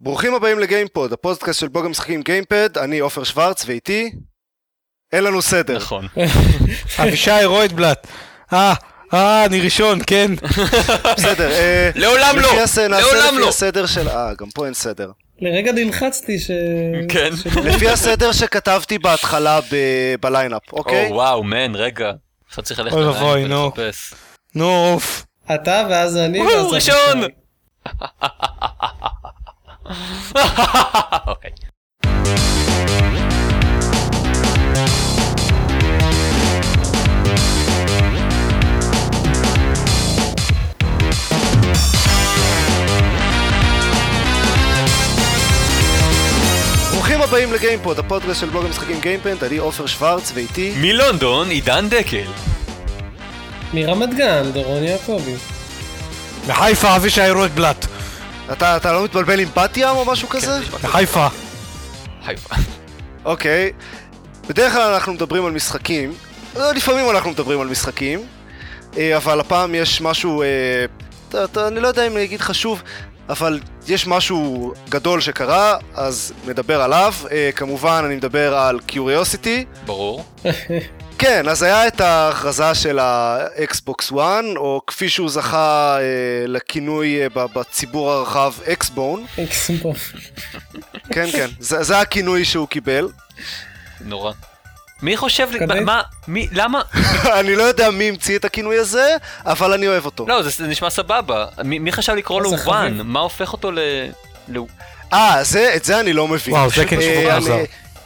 ברוכים הבאים לגיימפוד, הפודקאסט של בלוג המשחקים גיימפוד, אני עופר שוורץ ואיתי אין לנו סדר. נכון. אבישי רויטבלט. אה, אה, אני ראשון, כן. בסדר, אה, לעולם לא, לפי הס- נעשה לעולם לפי לא. הסדר של... אה, גם פה אין סדר. לרגע נלחצתי ש... כן. לפי הסדר שכתבתי בהתחלה ב- בליינאפ, אוקיי? או וואו, man, רגע. עכשיו צריך ללכת נו. ולחפש. נו, אוף. אתה ואז אני ואז ראשון! ברוכים הבאים לגיימפוד, הפודקאסט של בלוג המשחקים גיימפד, אני עופר שוורץ ואיתי... מלונדון, עידן דקל. מרמת גן, דורון יעקבי. בחיפה אבישי רויטבלט. אתה אתה לא מתבלבל עם בת ים או משהו כזה? בחיפה. חיפה. אוקיי. בדרך כלל אנחנו מדברים על משחקים, אה, לפעמים אנחנו מדברים על משחקים, אה, אבל הפעם יש משהו, אה, אתה- אתה- אני לא יודע אם אני אגיד חשוב, אבל יש משהו גדול שקרה, אז נדבר עליו. אה, כמובן, אני מדבר על קיוריוסיטי. ברור. כן, אז היה את ההכרזה של האקסבוקס 1, או כפי שהוא זכה אה, לכינוי אה, בציבור הרחב, אקסבון. אקסבון. כן, כן, זה, זה הכינוי שהוא קיבל. נורא. מי חושב, לי- מה, מי, למה? אני לא יודע מי המציא את הכינוי הזה, אבל אני אוהב אותו. לא, זה זה נשמע סבבה. מי מי חשב לקרוא לו. One? מה הופך אותו ל... אה, זה, את זה אני לא מבין. וואו, זה כן אה, אני- מוזר.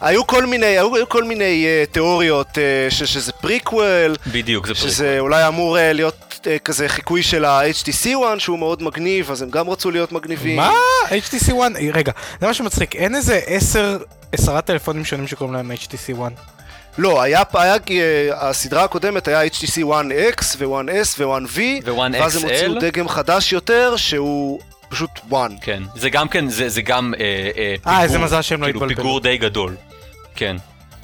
היו כל מיני, היו, היו כל מיני uh, תיאוריות uh, ש, שזה פריקוול, בדיוק, זה פרק. שזה אולי אמור uh, להיות uh, כזה חיקוי של ה-HTC One שהוא מאוד מגניב, אז הם גם רצו להיות מגניבים. מה? HTC One? רגע, זה משהו מצחיק. אין איזה עשר, עשרה טלפונים שונים שקוראים להם HTC One. לא, היה, היה, uh, הסדרה הקודמת היה HTC One X ו-One S ו-One V, ו-One ואז הם? הוציאו דגם חדש יותר שהוא פשוט One. כן. זה גם כן, זה זה גם אה, אה, אה, איזה פיגור, מזל שהם לא כאילו. פיגור די גדול. כן.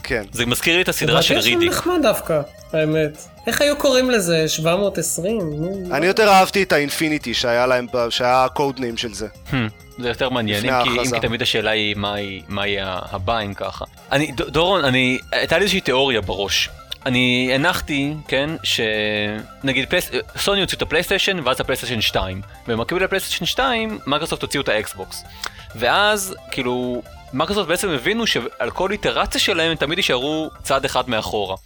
כן. זה מזכיר לי את הסדרה של לדעתי רידיק. נחמד דווקא, האמת. איך היו קוראים לזה? 720? נו, אני יותר אהבתי את האינפיניטי שהיה להם, שהיה ה-code name של זה. Hmm, זה יותר מעניין, אם כי, אם. כי תמיד השאלה היא מה, היא, מה יהיה הבא אם ככה. אני, ד- דורון, אני, הייתה לי איזושהי תיאוריה בראש. אני הנחתי, כן, שנגיד פלייס, סוני הוציאו את הפלייסטיישן ואז הפלייסטיישן 2. ובמקביל לפלייסטיישן 2, מייקרוסופט הוציאו את האקסבוקס. ואז, כאילו, מייקרוסופט בעצם הבינו שעל כל איטרציה שלהם הם תמיד יישארו צעד אחד מאחורה.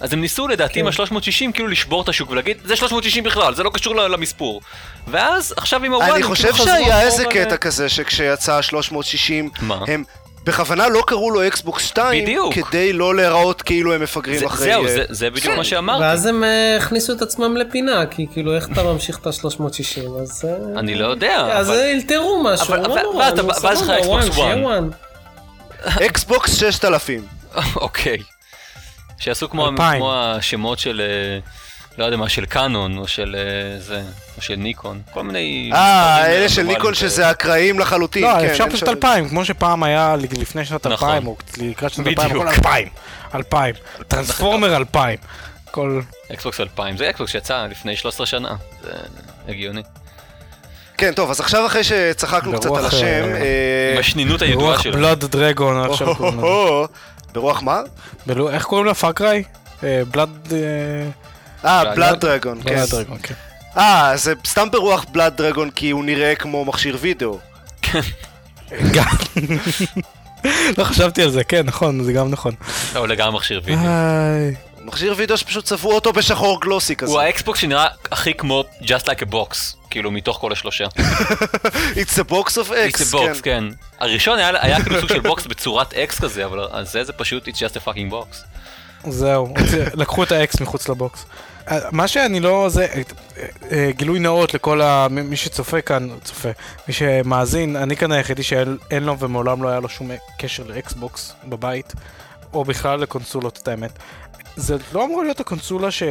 אז הם ניסו לדעתי עם כן. ה-360 כאילו לשבור את השוק ולהגיד זה 360 בכלל, זה לא קשור למספור. ואז עכשיו עם הוואן אני חושב כאילו שהיה איזה קטע כזה שכשיצא 360, מה? הם בכוונה לא קראו לו אקסבוקס 2, בדיוק. כדי לא להיראות כאילו הם מפגרים זה- אחרי... זהו, אה, זה- זה בדיוק מה שאמרתי. ואז הם אה, הכניסו את עצמם לפינה, כי כאילו איך אתה ממשיך את ה-360, אז... אה, אני לא יודע, אז אבל- אלתרו משהו, אבל- לא אבל- נורא, ואז אתה- נו, ואז לך סבבה, Xbox one, שיהיה One. one. אקסבוקס 6000. אוקיי. שיעשו כמו. כמו השמות של, לא יודע מה, של קאנון, או של זה, או של ניקון, כל מיני... אה, אלה של ניקון. שזה אקראיים לחלוטין. לא, כן, אפשר פשוט שם- אלפיים, כמו שפעם היה לפני שנת נכון. אלפיים, או לקראת שנת אלפיים, בדיוק. הכל אלפיים. אלפיים. טרנספורמר אלפיים. כל... אקסבוקס 2000, זה אקסבוקס שיצא לפני 13 שנה, זה הגיוני. כן, טוב, אז עכשיו אחרי שצחקנו קצת ברוח, על השם... אה, אה, עם השנינות הידועה שלו. בלוד דרגון, איך שהם קוראים לזה. ברוח מה? בלו- איך קוראים לה? פאקריי? בלאד... אה, בלאד- בלאד דרגון, כן. כן. אה, זה סתם ברוח בלאד דרגון כי הוא נראה כמו מכשיר וידאו. גם. לא חשבתי על זה, כן, נכון, זה גם נכון. לא, הוא לגמרי מכשיר וידאו. מכשיר וידאו שפשוט צבעו אותו בשחור glossy כזה. הוא האקסבוקס שנראה הכי כמו Just Like a Box, כאילו מתוך כל השלושה. It's a box of X. It's a box, כן. כן. הראשון היה כאילו סוג של box בצורת אקס כזה, אבל אז זה זה פשוט It's just a fucking box. זהו, לקחו את האקס מחוץ ל-box. אה, מה שאני לא... זה... אה, אה, גילוי נאות לכל ה... מי שצופה כאן, צופה, מי שמאזין, אני כאן היחידי שאין אין לו ומעולם לא היה לו שום קשר לאקסבוקס בבית, או בכלל לקונסולות, את האמת. זה לא אמור להיות הקונסולה ש...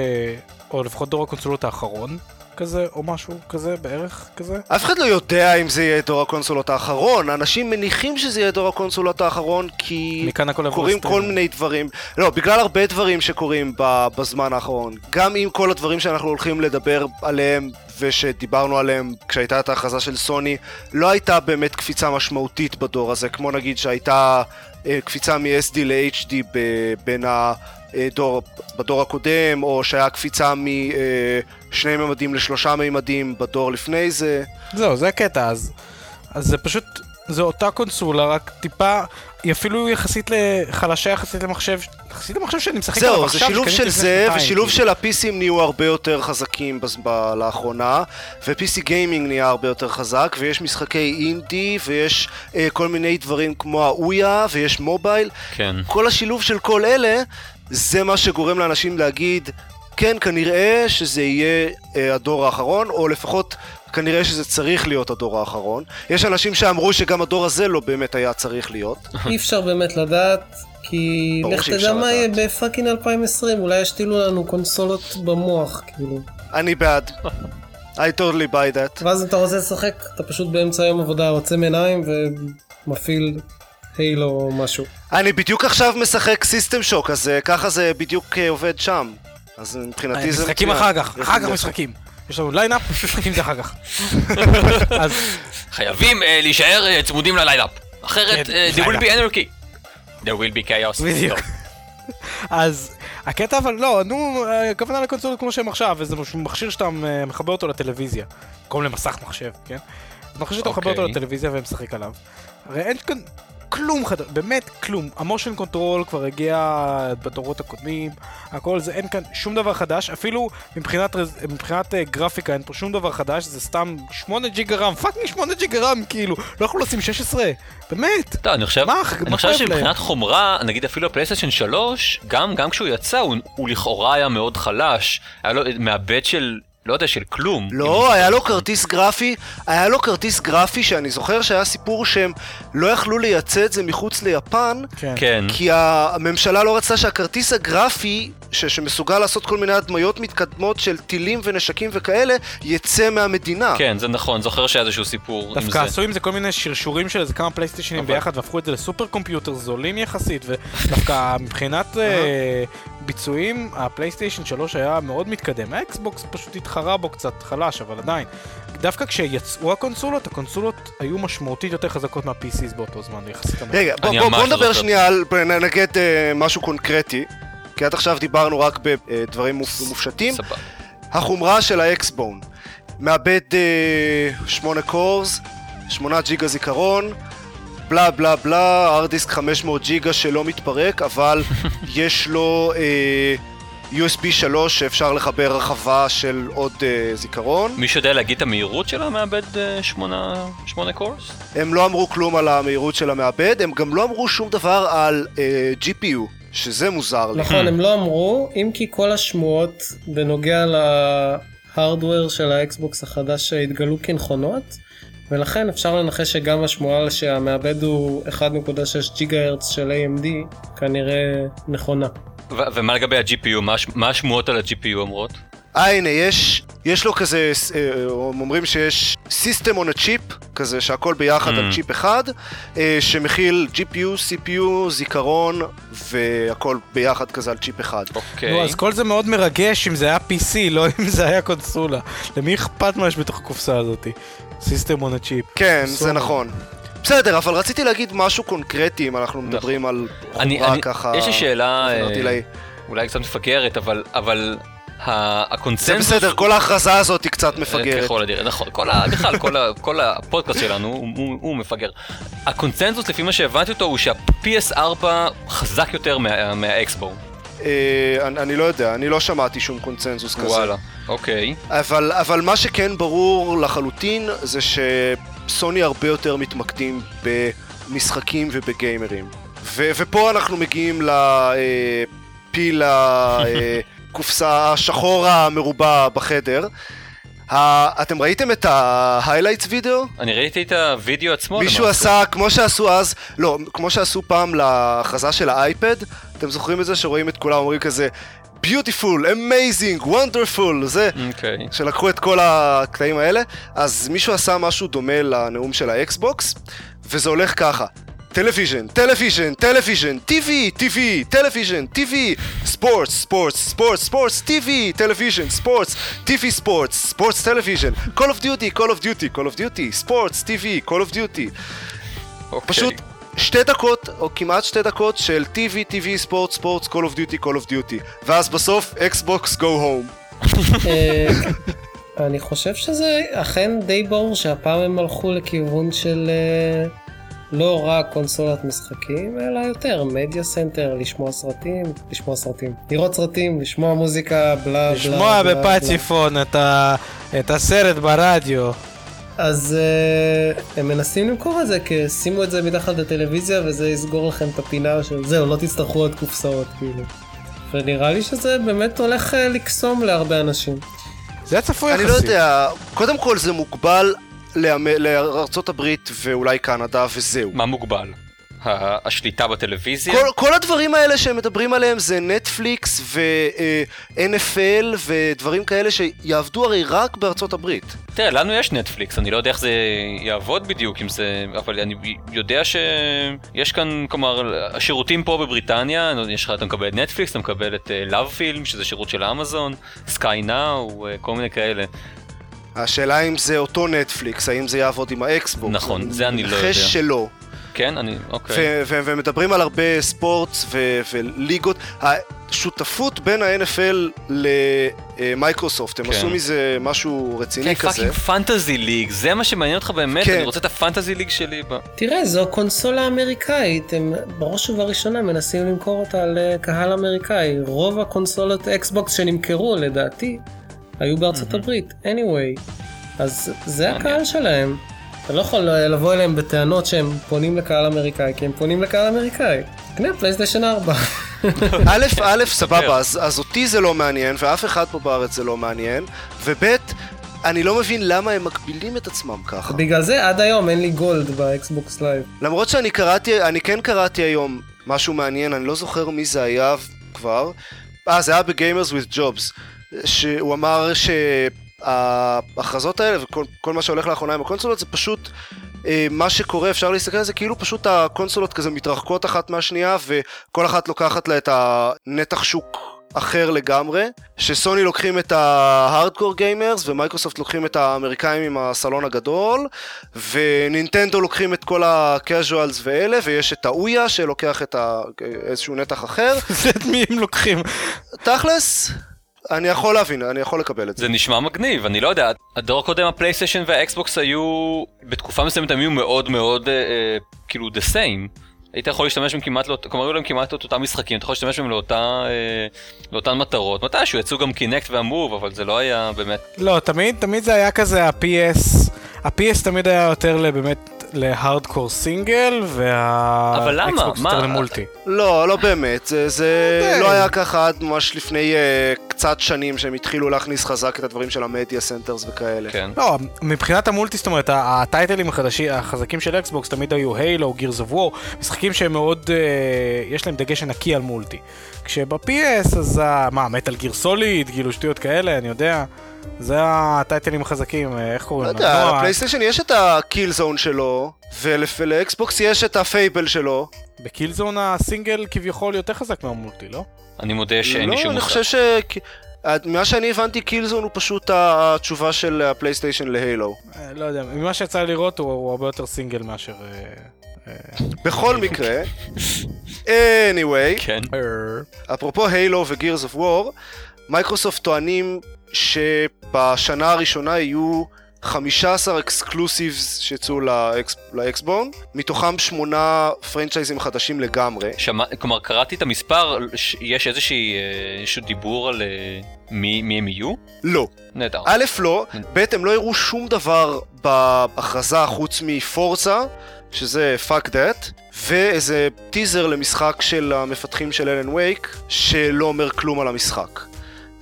או לפחות דור הקונסולות האחרון, כזה, או משהו כזה, בערך כזה. אף אחד לא יודע אם זה יהיה דור הקונסולות האחרון, אנשים מניחים שזה יהיה דור הקונסולות האחרון כי מכאן הכל עבור קורים כל. מיני דברים, לא, בגלל הרבה דברים שקורים ב- בזמן האחרון, גם עם כל הדברים שאנחנו הולכים לדבר עליהם ושדיברנו עליהם כשהייתה את ההכרזה של סוני, לא הייתה באמת קפיצה משמעותית בדור הזה, כמו נגיד שהייתה אה, קפיצה מ-SD ל-HD ב- בין הדור, בדור הקודם, או שהיה קפיצה משני ממדים לשלושה ממדים בדור לפני זה. זהו, זה הקטע, אז, אז זה פשוט, זה אותה קונסולה, רק טיפה, היא אפילו יחסית לחלשה יחסית למחשב, יחסית למחשב שאני משחק עליו זהו, עכשיו, זה שילוב של זה, ושילוב כאילו. של ה-PCים נהיו הרבה יותר חזקים בז- ב- לאחרונה, ו-PC גיימינג נהיה הרבה יותר חזק, ויש משחקי אינדי, ויש אה, כל מיני דברים כמו האויה, ויש מובייל. כן. כל השילוב של כל אלה, זה מה שגורם לאנשים להגיד, כן, כנראה שזה יהיה אה, הדור האחרון, או לפחות כנראה שזה צריך להיות הדור האחרון. יש אנשים שאמרו שגם הדור הזה לא באמת היה צריך להיות. אי אפשר באמת לדעת, כי לך תדע מה יהיה. בפאקינג 2020, אולי ישתילו לנו קונסולות במוח, כאילו. אני בעד. I totally buy that. ואז אתה רוצה לשחק, אתה פשוט באמצע יום עבודה עוצם עיניים ומפעיל הילו או משהו. אני בדיוק עכשיו משחק סיסטם שוק, אז אה, ככה זה בדיוק אה, עובד שם. אז מבחינתי זה משחקים. אחר כך, יש אחר כך. משחקים. יש לנו ליינאפ, משחקים זה אחר כך. אז חייבים אה, להישאר אה, צמודים לליינאפ. אחרת, כן, אה, there will be anarchy. there will be chaos. בדיוק. אז הקטע אבל לא, נו, אה, הכוונה לקונסולות כמו שהם עכשיו, מש- מכשיר שאתה אה, מחבר אותו לטלוויזיה. במקום למסך מחשב, כן? מכשיר שאתה מחבר אותו אוקיי. לטלוויזיה ומשחק עליו. הרי אין כאן כלום חדש, באמת כלום. המושן קונטרול כבר הגיע בדורות הקודמים, הכל זה, אין כאן שום דבר חדש, אפילו מבחינת, מבחינת אה, גרפיקה אין פה שום דבר חדש, זה סתם 8 ג'יגה רם, fucking 8 ג'יגה רם, כאילו, לא יכלו לשים 16, באמת. לא, אני חושב, מה- אני חושב? שמבחינת חומרה, נגיד אפילו הפלייסטיישן 3, גם, גם כשהוא יצא, הוא, הוא לכאורה היה מאוד חלש. היה לו מעבד של, לא יודע, של כלום. לא, היה לו כרטיס גרפי, היה לו כרטיס גרפי שאני זוכר שהיה סיפור שהם לא יכלו לייצא את זה מחוץ ליפן, כן. כן. כי הממשלה לא רצתה שהכרטיס הגרפי, ש- שמסוגל לעשות כל מיני הדמיות מתקדמות של טילים ונשקים וכאלה, יצא מהמדינה. כן, זה נכון, זוכר שהיה איזשהו סיפור עם דווקא זה. עשו עם זה כל מיני שרשורים של איזה כמה פלייסטיישנים ביחד והפכו את זה ל-super computer זולים יחסית ודווקא מבחינת אה, ביצועים הפלייסטיישן 3 היה מאוד מתקדם האקסבוקס פשוט התחרה בו קצת חלש אבל עדיין דווקא כשיצאו הקונסולות הקונסולות היו משמעותית יותר חזקות מה-PCs באותו זמן יחסית למחיר. רגע, בוא, אני בוא, בוא נדבר. שנייה על, נגיד אה, משהו קונקרטי, כי עד עכשיו דיברנו רק בדברים מופשטים. סבבה. החומרה של האקסבון, מאבד אה, 8 קורס, 8 ג'יגה זיכרון, בלה בלה בלה, ארדיסק 500 ג'יגה שלא מתפרק, אבל יש לו אה, USB 3 שאפשר לחבר רחבה של עוד אה, זיכרון. מישהו יודע להגיד את המהירות של המעבד 8 קורס? הם לא אמרו כלום על המהירות של המעבד, הם גם לא אמרו שום דבר על אה, GPU, שזה מוזר לי. נכון, הם לא אמרו, אם כי כל השמועות בנוגע ל hardware של ה Xbox החדש התגלו כנכונות, ולכן אפשר לנחש שגם השמועה שהמעבד הוא 1.6 ג'יגה הרץ של AMD כנראה נכונה. ומה לגבי ה-GPU? מה מה השמועות על ה-GPU אומרות? אה, הנה, יש, יש לו כזה, אה, הם אומרים שיש System on a Chip, כזה שהכל ביחד Mm. על צ'יפ אחד, אה, שמכיל GPU, CPU, זיכרון, והכל ביחד כזה על צ'יפ אחד. אוקיי. נו, אז כל זה מאוד מרגש אם זה היה PC, לא אם זה היה קונסולה. למי אכפת מה יש בתוך הקופסה הזאתי? System on a chip. כן, סורי. זה נכון. בסדר, אבל רציתי להגיד משהו קונקרטי אם אנחנו מדברים על חומרה ככה... יש לי שאלה, אה. אולי קצת מפגרת, אבל, אבל ה- זה הקונצנזוס... בסדר, כל ההכרזה הזאת היא קצת אה, מפגרת. ככל הנראה, נכון. כל ה- בכלל, כל ה- כל הפודקאסט שלנו הוא- הוא הוא מפגר. הקונצנזוס, לפי מה שהבנתי אותו, הוא שה-PS4 חזק יותר מה- מהאקסבו. אה, אני אני לא יודע, אני לא שמעתי שום קונצנזוס כזה. וואלה. אוקיי. אבל, אבל מה שכן ברור לחלוטין זה שסוני הרבה יותר מתמקדים במשחקים ובגיימרים. ו- ופה אנחנו מגיעים לפיל הקופסה השחור המרובע בחדר. ה- אתם ראיתם את ה-highlights וידאו? אני ראיתי את הוידאו עצמו. מישהו למעשה. עשה, כמו שעשו אז, לא, כמו שעשו פעם להכרזה של ה iPad, אתם זוכרים את זה שרואים את כולם אומרים כזה beautiful, amazing, wonderful, זה, אוקיי. שלקחו את כל הקטעים האלה, אז מישהו עשה משהו דומה לנאום של ה Xbox, וזה הולך ככה. television, television, television, TV, TV, television, TV, sports, sports, sports, sports, TV, television, sports, TV sports, sports television, Call of Duty, Call of Duty, Call of Duty, sports, TV, Call of Duty. אוקיי. פשוט שתי דקות, או כמעט שתי דקות של TV, TV, sport, sport, Call of Duty, Call of Duty. ואז בסוף, Xbox Go Home. אה, אני חושב שזה אכן די ברור שהפעם הם הלכו לכיוון של אה, לא רק קונסולת משחקים, אלא יותר media center, לשמוע סרטים, לשמוע סרטים, לראות סרטים, לשמוע מוזיקה, בלה בלה. לשמוע בלה, בלה. בפציפון את הסרט ברדיו. אז uh, הם מנסים למכור את זה, כי שימו את זה מתחת לטלוויזיה וזה יסגור לכם את הפינה של זהו, לא תצטרכו עוד קופסאות, כאילו. ונראה לי שזה באמת הולך uh, לקסום להרבה אנשים. זה היה צפוי יחסית. אני לא יודע, קודם כל זה מוגבל לארצות הברית ואולי קנדה וזהו. מה מוגבל? השליטה בטלוויזיה? כל, כל הדברים האלה שהם מדברים עליהם זה נטפליקס ו-NFL ודברים כאלה שיעבדו הרי רק בארצות הברית. תראה, לנו יש נטפליקס, אני לא יודע איך זה יעבוד בדיוק עם זה, אבל אני יודע שיש כאן, כלומר, השירותים פה בבריטניה, יש לך, אתה מקבל את נטפליקס, אתה מקבל את LoveFilm, שזה שירות של Amazon, Sky Now, כל מיני כאלה. השאלה אם זה אותו נטפליקס, האם זה יעבוד עם ה Xbox. נכון, זה אני לא יודע. מנחש שלא. כן, אני, אוקיי. ומדברים על הרבה sports וליגות. השותפות בין ה-NFL למייקרוסופט, הם כן. עשו מזה משהו רציני כן, כזה. פאקינג פנטזי ליג, זה מה שמעניין אותך באמת, כן. אני רוצה את ה fantasy league שלי. ב- תראה, זו קונסולה אמריקאית, הם בראש ובראשונה מנסים למכור אותה לקהל אמריקאי. רוב הקונסולות Xbox שנמכרו, לדעתי, היו בארצות הברית. anyway, אז זה. הקהל שלהם. אתה לא יכול לבוא אליהם בטענות שהם פונים לקהל אמריקאי, כי הם פונים לקהל אמריקאי. קנה PlayStation 4. א', א', סבבה, אז, אז אותי זה לא מעניין, ואף אחד פה בארץ זה לא מעניין, וב', אני לא מבין למה הם מגבילים את עצמם ככה. בגלל זה עד היום אין לי Gold ב Xbox Live. למרות שאני קראתי, אני כן קראתי היום משהו מעניין, אני לא זוכר מי זה היה כבר. אה, זה היה ב Gamers With Jobs. שהוא אמר שההכרזות האלה וכל כל מה שהולך לאחרונה עם הקונסולות זה פשוט אה, מה שקורה, אפשר להסתכל על זה כאילו פשוט הקונסולות כזה מתרחקות אחת מהשנייה וכל אחת לוקחת לה את הנתח שוק אחר לגמרי, שסוני לוקחים את ה hardcore gamers ו Microsoft לוקחים את האמריקאים עם הסלון הגדול ונינטנדו לוקחים את כל ה casuals ואלה ויש את האויה שלוקח את ה... איזשהו נתח אחר זה את מי הם לוקחים? תכלס, אני יכול להבין, אני יכול לקבל את זה. זה נשמע מגניב, אני לא יודע, הדור הקודם ה PlayStation וה Xbox היו, בתקופה מסוימת הם היו מאוד מאוד, אה, אה, כאילו, the same. היית יכול להשתמש בהם כמעט לאותה, כלומר היו להם כמעט את אותם משחקים, אתה יכול להשתמש בהם לאותה, אה, לאותן מטרות. מתישהו יצאו גם Kinect וה Move, אבל זה לא היה באמת... לא, תמיד, תמיד זה היה כזה ה-PS, ה-PS תמיד היה יותר לבאמת ל hardcore single, אבל למה? וה Xbox? יותר ל multi. לא, לא באמת, זה, זה די. לא היה ככה עד ממש לפני uh, קצת שנים שהם התחילו להכניס חזק את הדברים של ה media centers וכאלה. כן. לא, מבחינת ה multi, זאת אומרת, הtitleים החדשים, החזקים של Xbox תמיד היו Halo, Gears of War, משחקים שהם מאוד, אה, יש להם דגש ענקי על multi. כשב-PS אז ה- מה, Metal Gear Solid, כאילו שטויות כאלה, אני יודע. זה הtitleים החזקים, אה, איך לא קוראים יודע, נועה, ל PlayStation יש את ה Killzone שלו, ול Xbox יש את ה Fable שלו. ב Killzone ה single כביכול יותר חזק מה multi, לא? אני מודה שאין לי לא, שום אני מושג. חושב ש... מה שאני הבנתי, Killzone הוא פשוט התשובה של ה PlayStation ל Halo. אה, לא יודע, ממה שיצא לי לראות הוא, הרבה יותר סינגל מאשר... אה, אה, בכל מקרה, anyway, כן. אפרופו Halo ו Gears of War, Microsoft טוענים שבשנה הראשונה יהיו 15 exclusives שיצאו ל X, ל Xbox One, מתוכם שמונה franchiseים חדשים לגמרי. שמע, כלומר, קראתי את המספר, יש איזושהי, אה, איזשהו דיבור על אה, מי, מי הם יהיו? לא. נהדר. א', לא, ב', הם לא הראו שום דבר בהכרזה חוץ מ Forza, שזה fuck that, ואיזה טיזר למשחק של המפתחים של Alan Wake, שלא אומר כלום על המשחק.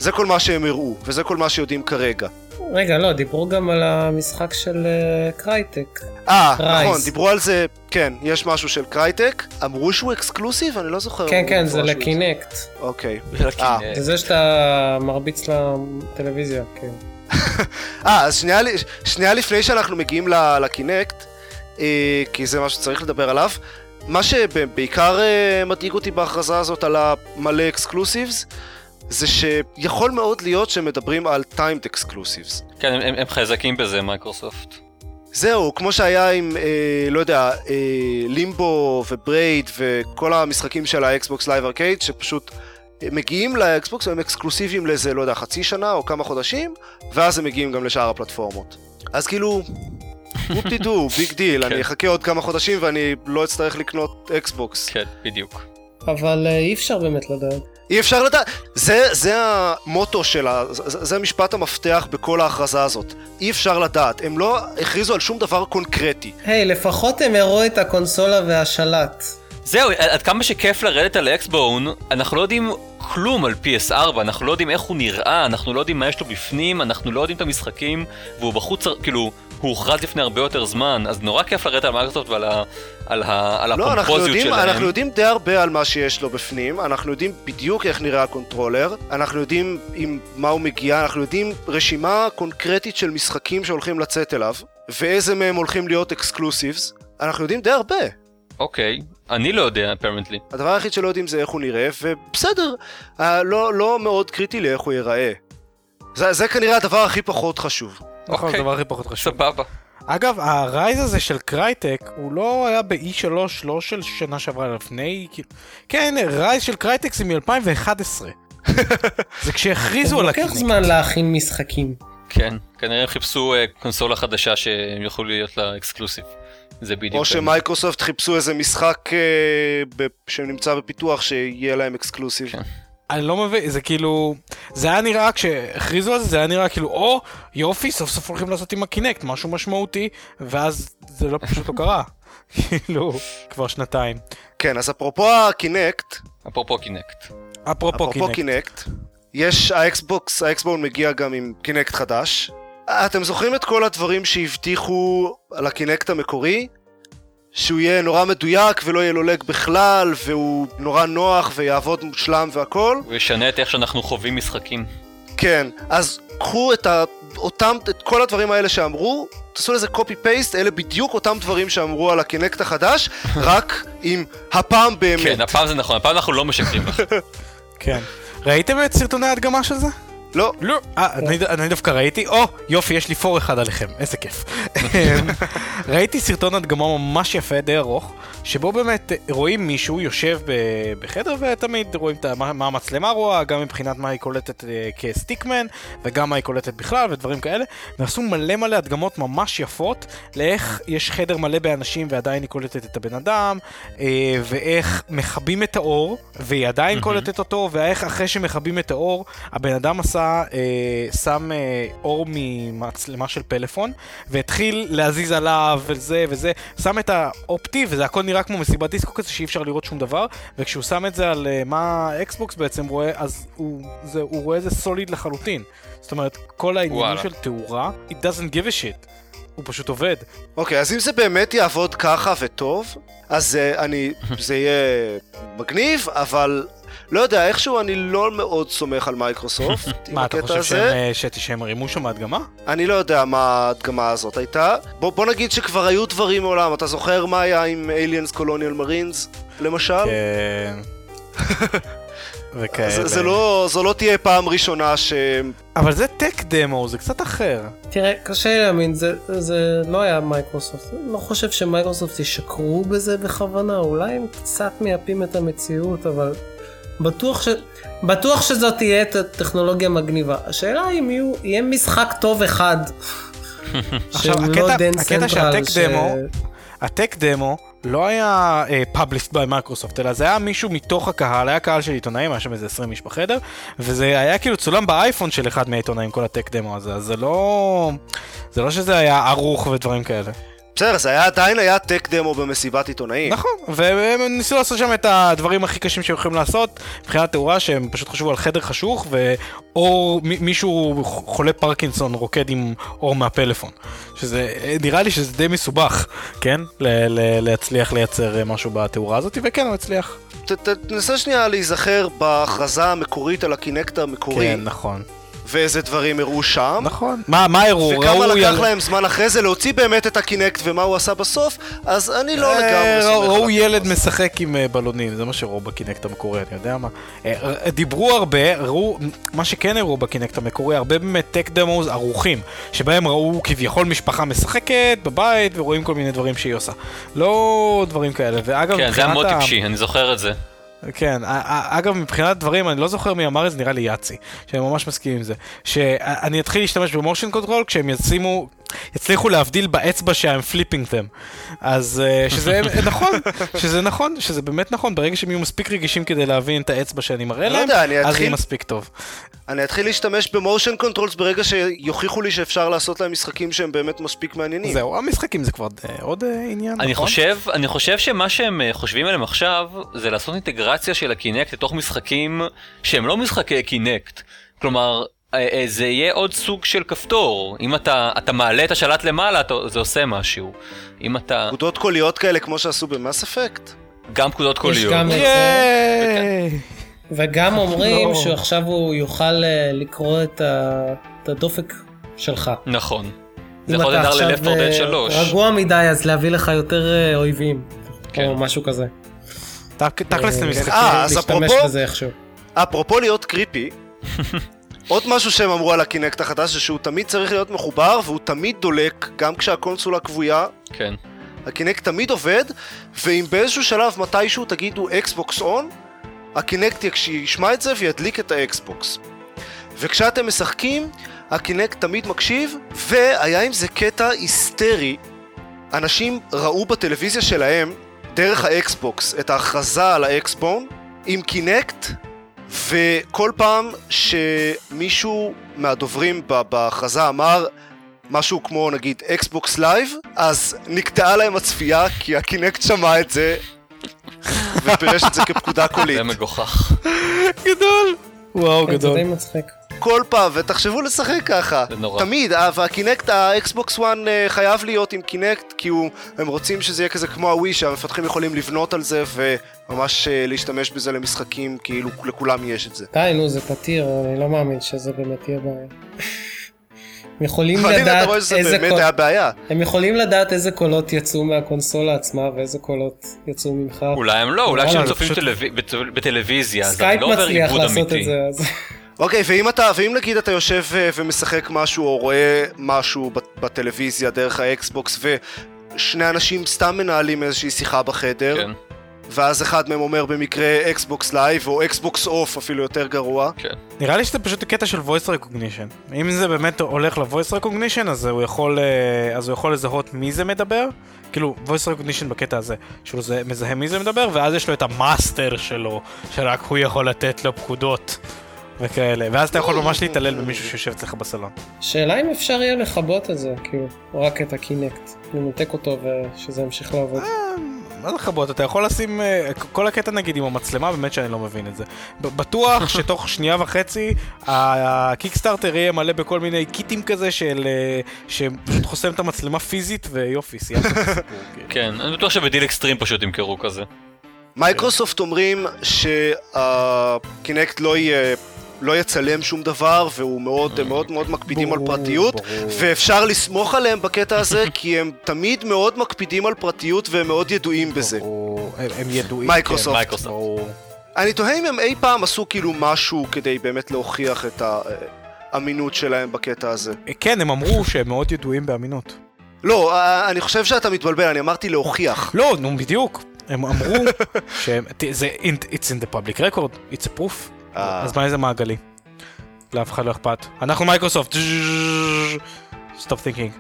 זה כל מה שהם הראו, וזה כל מה שיודעים כרגע. רגע, לא, דיברו גם על המשחק של אה, Crytek. אה, Ryse. נכון, דיברו על זה, כן, יש משהו של Crytek. אמרו שהוא exclusive? אני לא זוכר. כן, כן, זה ל Kinect. אוקיי. אה. אה, זה זה שאתה מרביץ לטלוויזיה, כן. אה, אז שנייה, לפני שאנחנו מגיעים ל Kinect, אה, כי זה מה שצריך לדבר עליו, מה שבעיקר אה, מדאיג אותי בהכרזה הזאת על המלא exclusives, זה שיכול מאוד להיות שמדברים על timed exclusives. כן, הם, הם חזקים בזה, מייקרוסופט. זהו, כמו שהיה עם, אה, לא יודע, אה, Limbo ו Braid וכל המשחקים של ה Xbox Live Arcade, שפשוט מגיעים לאקסבוקס והם אקסקלוסיביים לאיזה, לא יודע, חצי שנה או כמה חודשים, ואז הם מגיעים גם לשאר הפלטפורמות. אז כאילו, whoopty doo, big deal, אני אחכה עוד כמה חודשים ואני לא אצטרך לקנות אקסבוקס. כן, בדיוק. אבל אה, אי אפשר באמת לדעת. אי אפשר לדעת, זה, זה המוטו שלה, זה, זה משפט המפתח בכל ההכרזה הזאת. אי אפשר לדעת, הם לא הכריזו על שום דבר קונקרטי. היי, לפחות הם הראו את הקונסולה והשלט. זהו, עד כמה שכיף לרדת על אקסבון, אנחנו לא יודעים כלום על PS4, אנחנו לא יודעים איך הוא נראה, אנחנו לא יודעים מה יש לו בפנים, אנחנו לא יודעים את המשחקים, והוא בחוץ, כאילו, הוא הוכרז לפני הרבה יותר זמן, אז נורא כיף לרדת על מייקרוסופט ועל ה, על ה, על לא, אנחנו הפומפוזיות יודעים, שלהם. אנחנו יודעים די הרבה על מה שיש לו בפנים, אנחנו יודעים בדיוק איך נראה ה controller, אנחנו יודעים עם מה הוא מגיע, אנחנו יודעים רשימה קונקרטית של משחקים שהולכים לצאת אליו, ואיזה מהם הולכים להיות exclusives, אנחנו יודעים די הרבה. אוקיי, אני לא יודע, apparently. הדבר היחיד שלא יודעים זה איך הוא נראה, ובסדר, אה, לא, לא מאוד קריטי לאיך הוא ייראה. זה, זה כנראה הדבר הכי פחות חשוב. נכון, זה אוקיי. הדבר הכי פחות חשוב. סבבה. אגב, ה Ryse הזה של Crytek, הוא לא היה ב-E3, לא של שנה שעברה, לפני, כאילו... כן, Ryse של Crytek זה מ-2011. זה כשהכריזו על לוקח הקינקט. זמן להכין משחקים. כן, כנראה הם חיפשו אה, קונסולה חדשה שהם יוכלו להיות לה exclusive. זה בדיוק. או. שמייקרוסופט חיפשו איזה משחק אה, ב- שנמצא בפיתוח שיהיה להם exclusive. כן. אני לא מבין, זה כאילו... זה היה נראה, כשהכריזו על זה, זה היה נראה כאילו, או, יופי, סוף סוף הולכים לעשות עם הקינקט, משהו משמעותי, ואז זה לא פשוט לא קרה. כאילו, כבר שנתיים. כן, אז אפרופו הקינקט, אפרופו קינקט. אפרופו אפרופו קינקט. יש האקסבוקס, ה Xbone מגיע גם עם קינקט חדש. אתם זוכרים את כל הדברים שהבטיחו על הקינקט המקורי? שהוא יהיה נורא מדויק ולא יהיה לו lag בכלל, והוא נורא נוח ויעבוד מושלם והכל? הוא ישנה את איך שאנחנו חווים משחקים. כן, אז קחו את, ה... אותם, את כל הדברים האלה שאמרו, תעשו לזה קופי פייסט, אלה בדיוק אותם דברים שאמרו על הקינקט החדש, רק עם הפעם באמת. כן, הפעם זה נכון, הפעם אנחנו לא משקרים לך. כן. ראיתם את סרטוני ההדגמה של זה? לא, לא. אה, אני, אני דווקא ראיתי, או, יופי, יש לי פור אחד עליכם, איזה כיף. ראיתי סרטון הדגמה ממש יפה, די ארוך, שבו באמת רואים מישהו יושב בחדר ותמיד רואים את מה, מה המצלמה רואה, גם מבחינת מה היא קולטת אה, כסטיקמן, וגם מה היא קולטת בכלל ודברים כאלה, ועשו מלא מלא הדגמות ממש יפות לאיך יש חדר מלא באנשים ועדיין היא קולטת את הבן אדם, אה, ואיך מכבים את האור, והיא עדיין מהמם. קולטת אותו, ואיך אחרי שמכבים את האור, הבן אדם עשה, אה, שם אור ממצלמה של פלאפון, והתחיל להזיז עליו וזה וזה, שם את האופטי, וזה הכל נראה כמו מסיבת דיסקו כזה שאי אפשר לראות שום דבר, וכשהוא שם את זה על אה, מה האקסבוקס בעצם רואה, אז הוא, זה, הוא רואה את זה solid לחלוטין. זאת אומרת, כל העניינים וואלה. של תאורה, it doesn't give a shit. הוא פשוט עובד. אוקיי, אז אם זה באמת יעבוד ככה וטוב, אז uh, אני, זה יהיה מגניב, אבל לא יודע, איכשהו אני לא מאוד סומך על מייקרוסופט מה, אתה חושב שהם, הזה. אה, ש- שהם רימו שם הדגמה? אני לא יודע מה ההדגמה הזאת הייתה. בוא, בוא נגיד שכבר היו דברים מעולם, אתה זוכר מה היה עם Aliens Colonial Marines, למשל? כן. וכאלה. זה, זה לא, זו לא תהיה פעם ראשונה שהם... אבל זה tech demo, זה קצת אחר. תראה, קשה לי להאמין, זה, זה לא היה מייקרוסופט. אני לא חושב שמייקרוסופט ישקרו בזה בכוונה, אולי הם קצת מייפים את המציאות, אבל בטוח, ש... בטוח שזאת תהיה טכנולוגיה מגניבה. השאלה אם יהיו, יהיה משחק טוב אחד. עכשיו, הקטע- לא הקטע שה tech ש- דמו- ה tech demo לא היה published by מייקרוסופט, אלא זה היה מישהו מתוך הקהל, היה קהל של עיתונאים, היה שם איזה 20 איש בחדר, וזה היה כאילו צולם באייפון של אחד מהעיתונאים, כל ה tech demo הזה, אז זה לא... זה לא שזה היה ערוך ודברים כאלה. בסדר, זה היה, עדיין היה tech demo במסיבת עיתונאים. נכון, והם ניסו לעשות שם את הדברים הכי קשים שהם יכולים לעשות מבחינת תאורה, שהם פשוט חשבו על חדר חשוך, ואור, מישהו חולה פרקינסון רוקד עם אור מהפלאפון. שזה, נראה לי שזה די מסובך, כן? להצליח לייצר אה, משהו בתאורה הזאת, וכן, הוא הצליח. תנסה שנייה להיזכר בהכרזה המקורית על הקינקט המקורי. כן, נכון. ואיזה דברים הראו שם. נכון. מה, מה הראו? וכמה ראו לקח יל- להם זמן אחרי זה להוציא באמת את הקינקט ומה הוא עשה בסוף, אז אני לא אה, לגמרי ראו- סומך ראו ילד הזה. משחק עם אה, בלונים, זה מה שראו בקינקט המקורי, אני יודע מה. אה, ר- דיברו הרבה, ראו, מה שכן הראו בקינקט המקורי, הרבה באמת tech demos ערוכים, שבהם ראו כביכול משפחה משחקת בבית ורואים כל מיני דברים שהיא עושה. לא דברים כאלה, ואגב, כן, זה היה מאוד טיפשי, אני זוכר את זה. כן, אגב מבחינת דברים, אני לא זוכר מי אמר את זה, נראה לי Yahtzee, שאני ממש מסכים עם זה. שאני אתחיל להשתמש ב motion control כשהם ישימו, יצליחו להבדיל באצבע שהם flipping them. אז אה, שזה נכון, שזה נכון, שזה באמת נכון, ברגע שהם יהיו מספיק רגישים כדי להבין את האצבע שאני מראה לא להם, אז אתחיל- יהיה מספיק טוב. אני אתחיל להשתמש ב motion controls ברגע שיוכיחו לי שאפשר לעשות להם משחקים שהם באמת מספיק מעניינים. זהו, המשחקים זה כבר אה, עוד אה, עניין, אני נכון? חושב, אני חושב שמה שהם חושבים עליהם עכשיו זה לעשות אינטגרציה של הקינקט לתוך משחקים שהם לא משחקי קינקט. כלומר, זה יהיה עוד סוג של כפתור. אם אתה, אתה מעלה את השלט למעלה, אתה, זה עושה משהו. אם אתה... פקודות קוליות כאלה כמו שעשו במאס אפקט. גם פקודות קוליות. גם- ייי! וגם אומרים לא. שעכשיו הוא יוכל אה, לקרוא את ה- את הדופק שלך. נכון. זה אם יכול אתה לדבר עכשיו ל-Left 4 Dead אה, 3. רגוע מדי אז להביא לך יותר אה, אויבים. כן. או משהו כזה. תכלס אה, זה. אה, אז להשתמש אפרופו- בזה איכשהו. אפרופו להיות creepy, עוד משהו שהם אמרו על הקינקט החדש זה שהוא תמיד צריך להיות מחובר והוא תמיד דולק גם כשהקונסולה כבויה. כן. הקינקט תמיד עובד, ואם באיזשהו שלב מתישהו תגידו Xbox on, הקינקט ישמע את זה וידליק את האקסבוקס. וכשאתם משחקים, הקינקט תמיד מקשיב, והיה עם זה קטע היסטרי. אנשים ראו בטלוויזיה שלהם, דרך האקסבוקס, את ההכרזה על ה Xbone, עם קינקט, וכל פעם שמישהו מהדוברים בהכרזה אמר משהו כמו נגיד Xbox Live, אז נקטעה להם הצפייה כי הקינקט שמע את זה ופירש את זה כפקודה קולית. זה מגוחך. גדול! וואו, זה גדול. די מצחיק. כל פעם, ותחשבו לשחק ככה. זה נורא. תמיד, אה, והקינקט, האקסבוקס 1 אה, חייב להיות עם קינקט, כי הוא, הם רוצים שזה יהיה כזה כמו הווי, שהמפתחים יכולים לבנות על זה וממש אה, להשתמש בזה למשחקים, כאילו לכולם יש את זה. די, נו, זה פתיר, אני לא מאמין שזה באמת יהיה בעיה. הם יכולים אבל הנה, אתה לדעת רואה שזה איזה באמת קול... היה בעיה. הם יכולים לדעת איזה קולות יצאו מהקונסולה עצמה ואיזה קולות יצאו ממך. אולי הם לא, אולי כשהם צופים בטלוויזיה, זה סקייפ לא עובר מצליח עיבוד לעשות אמיתי. את זה, אז... אוקיי, ואם אתה, ואם נגיד אתה יושב אה, ומשחק משהו או רואה משהו בטלוויזיה דרך האקסבוקס ושני אנשים סתם מנהלים איזושהי שיחה בחדר, כן, ואז אחד מהם אומר במקרה אקסבוקס לייב או אקסבוקס off אפילו יותר גרוע, כן. נראה לי שזה פשוט קטע של voice recognition. אם זה באמת הולך ל-voice recognition, אז הוא יכול, אה, אז הוא יכול לזהות מי זה מדבר. כאילו, voice recognition בקטע הזה, שהוא זה- מזהה מי זה מדבר, ואז יש לו את המאסטר שלו, שרק הוא יכול לתת לו פקודות וכאלה. ואז אתה יכול ממש להתעלל במישהו שיושב אצלך בסלון. שאלה אם אפשר יהיה לכבות את זה, כאילו, רק את הקינקט. לנתק אותו ושזה ימשיך לעבוד. מה זה לכבות? אתה יכול לשים... אה, כל הקטע נגיד עם המצלמה, באמת שאני לא מבין את זה. בטוח שתוך שנייה וחצי הקיקסטארטר יהיה מלא בכל מיני קיטים כזה של... אה, שפשוט חוסם את המצלמה פיזית ויופי, סיימת את הסיפור. כאילו. כן, אני בטוח שבדיל אקסטרים פשוט ימכרו כזה. מייקרוסופט אומרים שהקינקט לא יהיה... לא יצלם שום דבר והוא מאוד מאוד מאוד מקפידים על ברור, פרטיות ברור. ואפשר לסמוך עליהם בקטע הזה כי הם תמיד מאוד מקפידים על פרטיות והם מאוד ידועים בזה. ברור, הם הם ידועים. מייקרוסופט. כן, מייקרוסופט. ברור. אני תוהה אם הם אי פעם עשו כאילו משהו כדי באמת להוכיח את האמינות שלהם בקטע הזה. כן, הם אמרו שהם מאוד ידועים באמינות. לא, אה, אני חושב שאתה מתבלבל, אני אמרתי להוכיח. לא, נו, בדיוק. הם אמרו שהם... זה... It's in the public record, it's a proof. אה. אז מה איזה מעגלי? לאף אחד לא אכפת. אנחנו מייקרוסופט. stop thinking.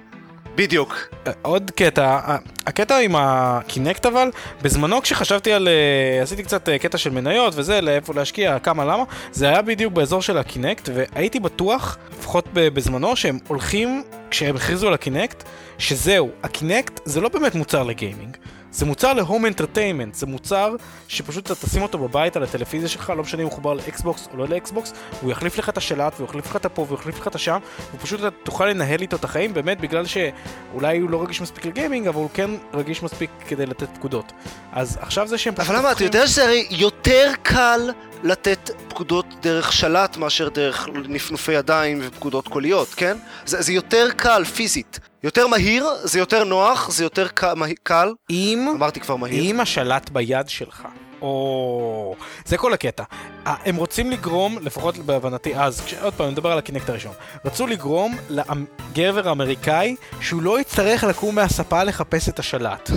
בדיוק. עוד קטע, ה- הקטע עם הקינקט אבל, בזמנו כשחשבתי על, אה, עשיתי קצת אה, קטע של מניות וזה, לאיפה להשקיע, כמה, למה, זה היה בדיוק באזור של הקינקט, והייתי בטוח, לפחות בזמנו, שהם הולכים, כשהם הכריזו על הקינקט, שזהו, הקינקט זה לא באמת מוצר לגיימינג. זה מוצר ל home entertainment, זה מוצר שפשוט אתה תשים אותו בבית על הטלוויזיה שלך, לא משנה אם הוא מחובר לאקסבוקס או לא לאקסבוקס, הוא יחליף לך את השלט, והוא יחליף לך את הפה, והוא יחליף לך את השם, ופשוט אתה תוכל לנהל איתו את החיים, באמת בגלל שאולי הוא לא רגיש מספיק לגיימינג, אבל הוא כן רגיש מספיק כדי לתת פקודות. אז עכשיו זה שהם אבל למה, אתה יודע שזה הרי יותר קל לתת פקודות דרך שלט מאשר דרך נפנופי ידיים ופקודות קוליות, כן? זה, זה יותר קל פיזית. יותר מהיר, זה יותר נוח, זה יותר קל, מה- קל. אם, אמרתי כבר מהיר. אם השלט ביד שלך. או... זה כל הקטע. הם רוצים לגרום, לפחות בהבנתי אז, כש... עוד פעם, אני מדבר על הקינקט הראשון. רצו לגרום לגבר האמריקאי שהוא לא יצטרך לקום מהספה לחפש את השלט.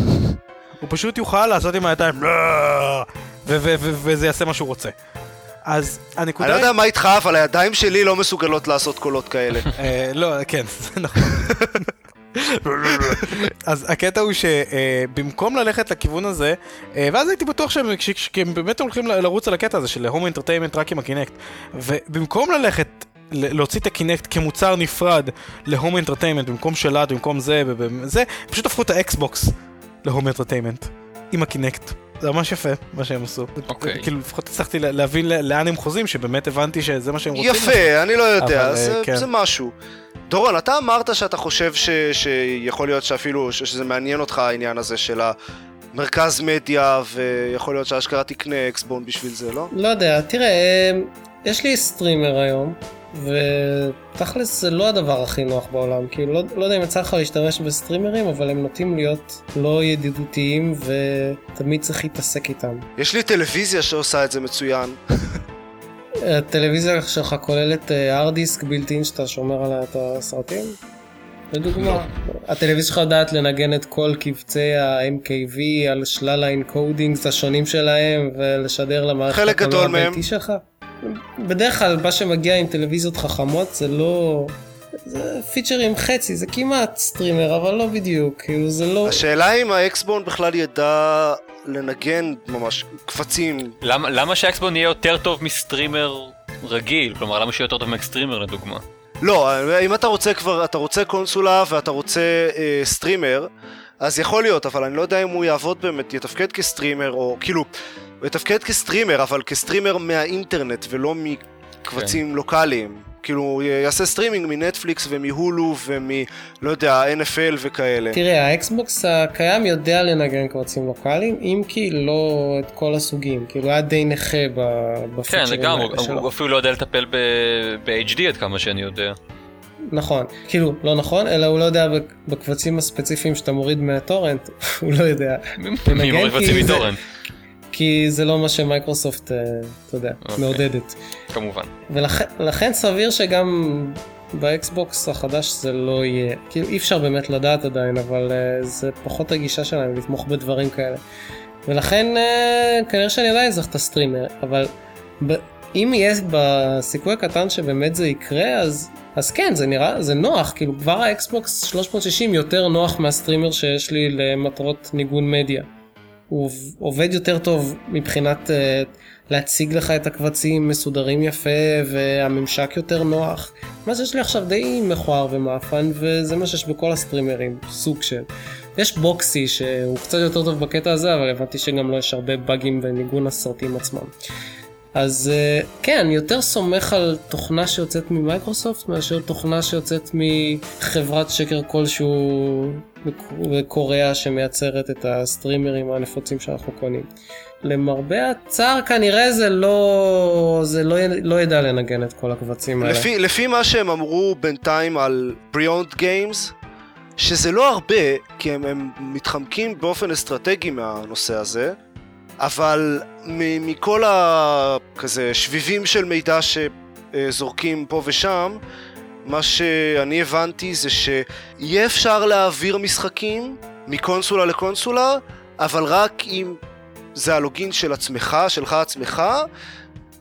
הוא פשוט יוכל לעשות עם הידיים "לא", וזה יעשה מה שהוא רוצה. אז הנקודה... אני לא יודע מה איתך, אבל הידיים שלי לא מסוגלות לעשות קולות כאלה. אה, לא, כן, זה נכון. אז הקטע הוא שבמקום ללכת לכיוון הזה, אה, ואז הייתי בטוח שהם באמת הולכים לרוץ על הקטע הזה של home entertainment רק עם הקינקט. ובמקום ללכת, להוציא את הקינקט כמוצר נפרד ל home entertainment במקום שלט, במקום זה, וזה, פשוט הפכו את האקסבוקס ל home entertainment עם הקינקט. זה ממש יפה מה שהם עשו. אוקיי. כאילו לפחות הצלחתי לה- להבין לאן הם חוזים, שבאמת הבנתי שזה מה שהם רוצים. יפה, אני לא יודע, זה, כן. זה משהו. דורון, אתה אמרת שאתה חושב ש, שיכול להיות שאפילו, ש, שזה מעניין אותך העניין הזה של המרכז מדיה, ויכול להיות שאשכרה תקנה אקסבון בשביל זה, לא? לא יודע, תראה, אה, יש לי סטרימר היום, ותכלס זה לא הדבר הכי נוח בעולם, כאילו לא, לא יודע אם יצא לך להשתמש בסטרימרים, אבל הם נוטים להיות לא ידידותיים ותמיד צריך להתעסק איתם. יש לי טלוויזיה שעושה את זה מצוין. הטלוויזיה שלך כוללת הארד דיסק בילטין שאתה שומר עליה את הסרטים? לדוגמה, לא. הטלוויזיה שלך יודעת לנגן את כל קבצי ה-MKV על שלל האנקודינגס השונים שלהם ולשדר למערכת חלק גדול הקולנוע מהם. הביתי שלך? בדרך כלל מה שמגיע עם טלוויזיות חכמות זה לא... זה פיצ'רים חצי, זה כמעט סטרימר אבל לא בדיוק, כאילו זה לא... השאלה אם האקסבון בכלל ידע לנגן ממש קבצים. למה, למה שהאקסבון יהיה יותר טוב מסטרימר רגיל? כלומר, למה שיהיה יותר טוב מ Xtreamer לדוגמה? לא, אם אתה רוצה כבר, אתה רוצה קונסולה ואתה רוצה אה, סטרימר, אז יכול להיות, אבל אני לא יודע אם הוא יעבוד באמת, יתפקד כסטרימר, או כאילו, הוא יתפקד כסטרימר, אבל כסטרימר מהאינטרנט ולא מקבצים כן. לוקאליים. כאילו, יעשה סטרימינג מנטפליקס ומהולו ומ... לא יודע, NFL וכאלה. תראה, האקסבוקס הקיים יודע לנגן קבצים לוקאליים, אם כי לא את כל הסוגים, כאילו היה די נכה ב- כן, בפיצ'רים לגמרי, האלה הוא, אפילו לא יודע לטפל ב-HD עד כמה שאני יודע. נכון, כאילו, לא נכון, אלא הוא לא יודע בק- בקבצים הספציפיים שאתה מוריד מהטורנט, הוא לא יודע. מי מוריד קבצים מטורנט, כי זה לא מה שמייקרוסופט, אה, אתה יודע, אוקיי. מעודדת. כמובן. ולכן לכן סביר שגם באקסבוקס החדש זה לא יהיה. כאילו אי אפשר באמת לדעת עדיין, אבל אה, זה פחות הגישה שלהם לתמוך בדברים כאלה. ולכן אה, כנראה שאני עדיין צריך את הסטרימר, אבל ב- אם יהיה בסיכוי הקטן שבאמת זה יקרה, אז, אז כן, זה נראה, זה נוח, כאילו כבר האקסבוקס 360 יותר נוח מהסטרימר שיש לי למטרות ניגון מדיה. הוא עובד יותר טוב מבחינת אה, להציג לך את הקבצים מסודרים יפה והממשק יותר נוח. מה שיש לי עכשיו די מכוער ומאפן וזה מה שיש בכל הסטרימרים, סוג של. יש בוקסי שהוא קצת יותר טוב בקטע הזה אבל הבנתי שגם לא יש הרבה באגים בניגון הסרטים עצמם. אז uh, כן, אני יותר סומך על תוכנה שיוצאת ממייקרוסופט מאשר תוכנה שיוצאת מחברת שקר כלשהו בקוריאה שמייצרת את הסטרימרים הנפוצים שאנחנו קונים. למרבה הצער כנראה זה לא, זה לא, לא ידע לנגן את כל הקבצים האלה. לפי, לפי מה שהם אמרו בינתיים על Beyond Games, שזה לא הרבה, כי הם, הם מתחמקים באופן אסטרטגי מהנושא הזה, אבל מכל הכזה שביבים של מידע שזורקים פה ושם, מה שאני הבנתי זה שיהיה אפשר להעביר משחקים מקונסולה לקונסולה, אבל רק אם זה הלוגין של עצמך, שלך עצמך,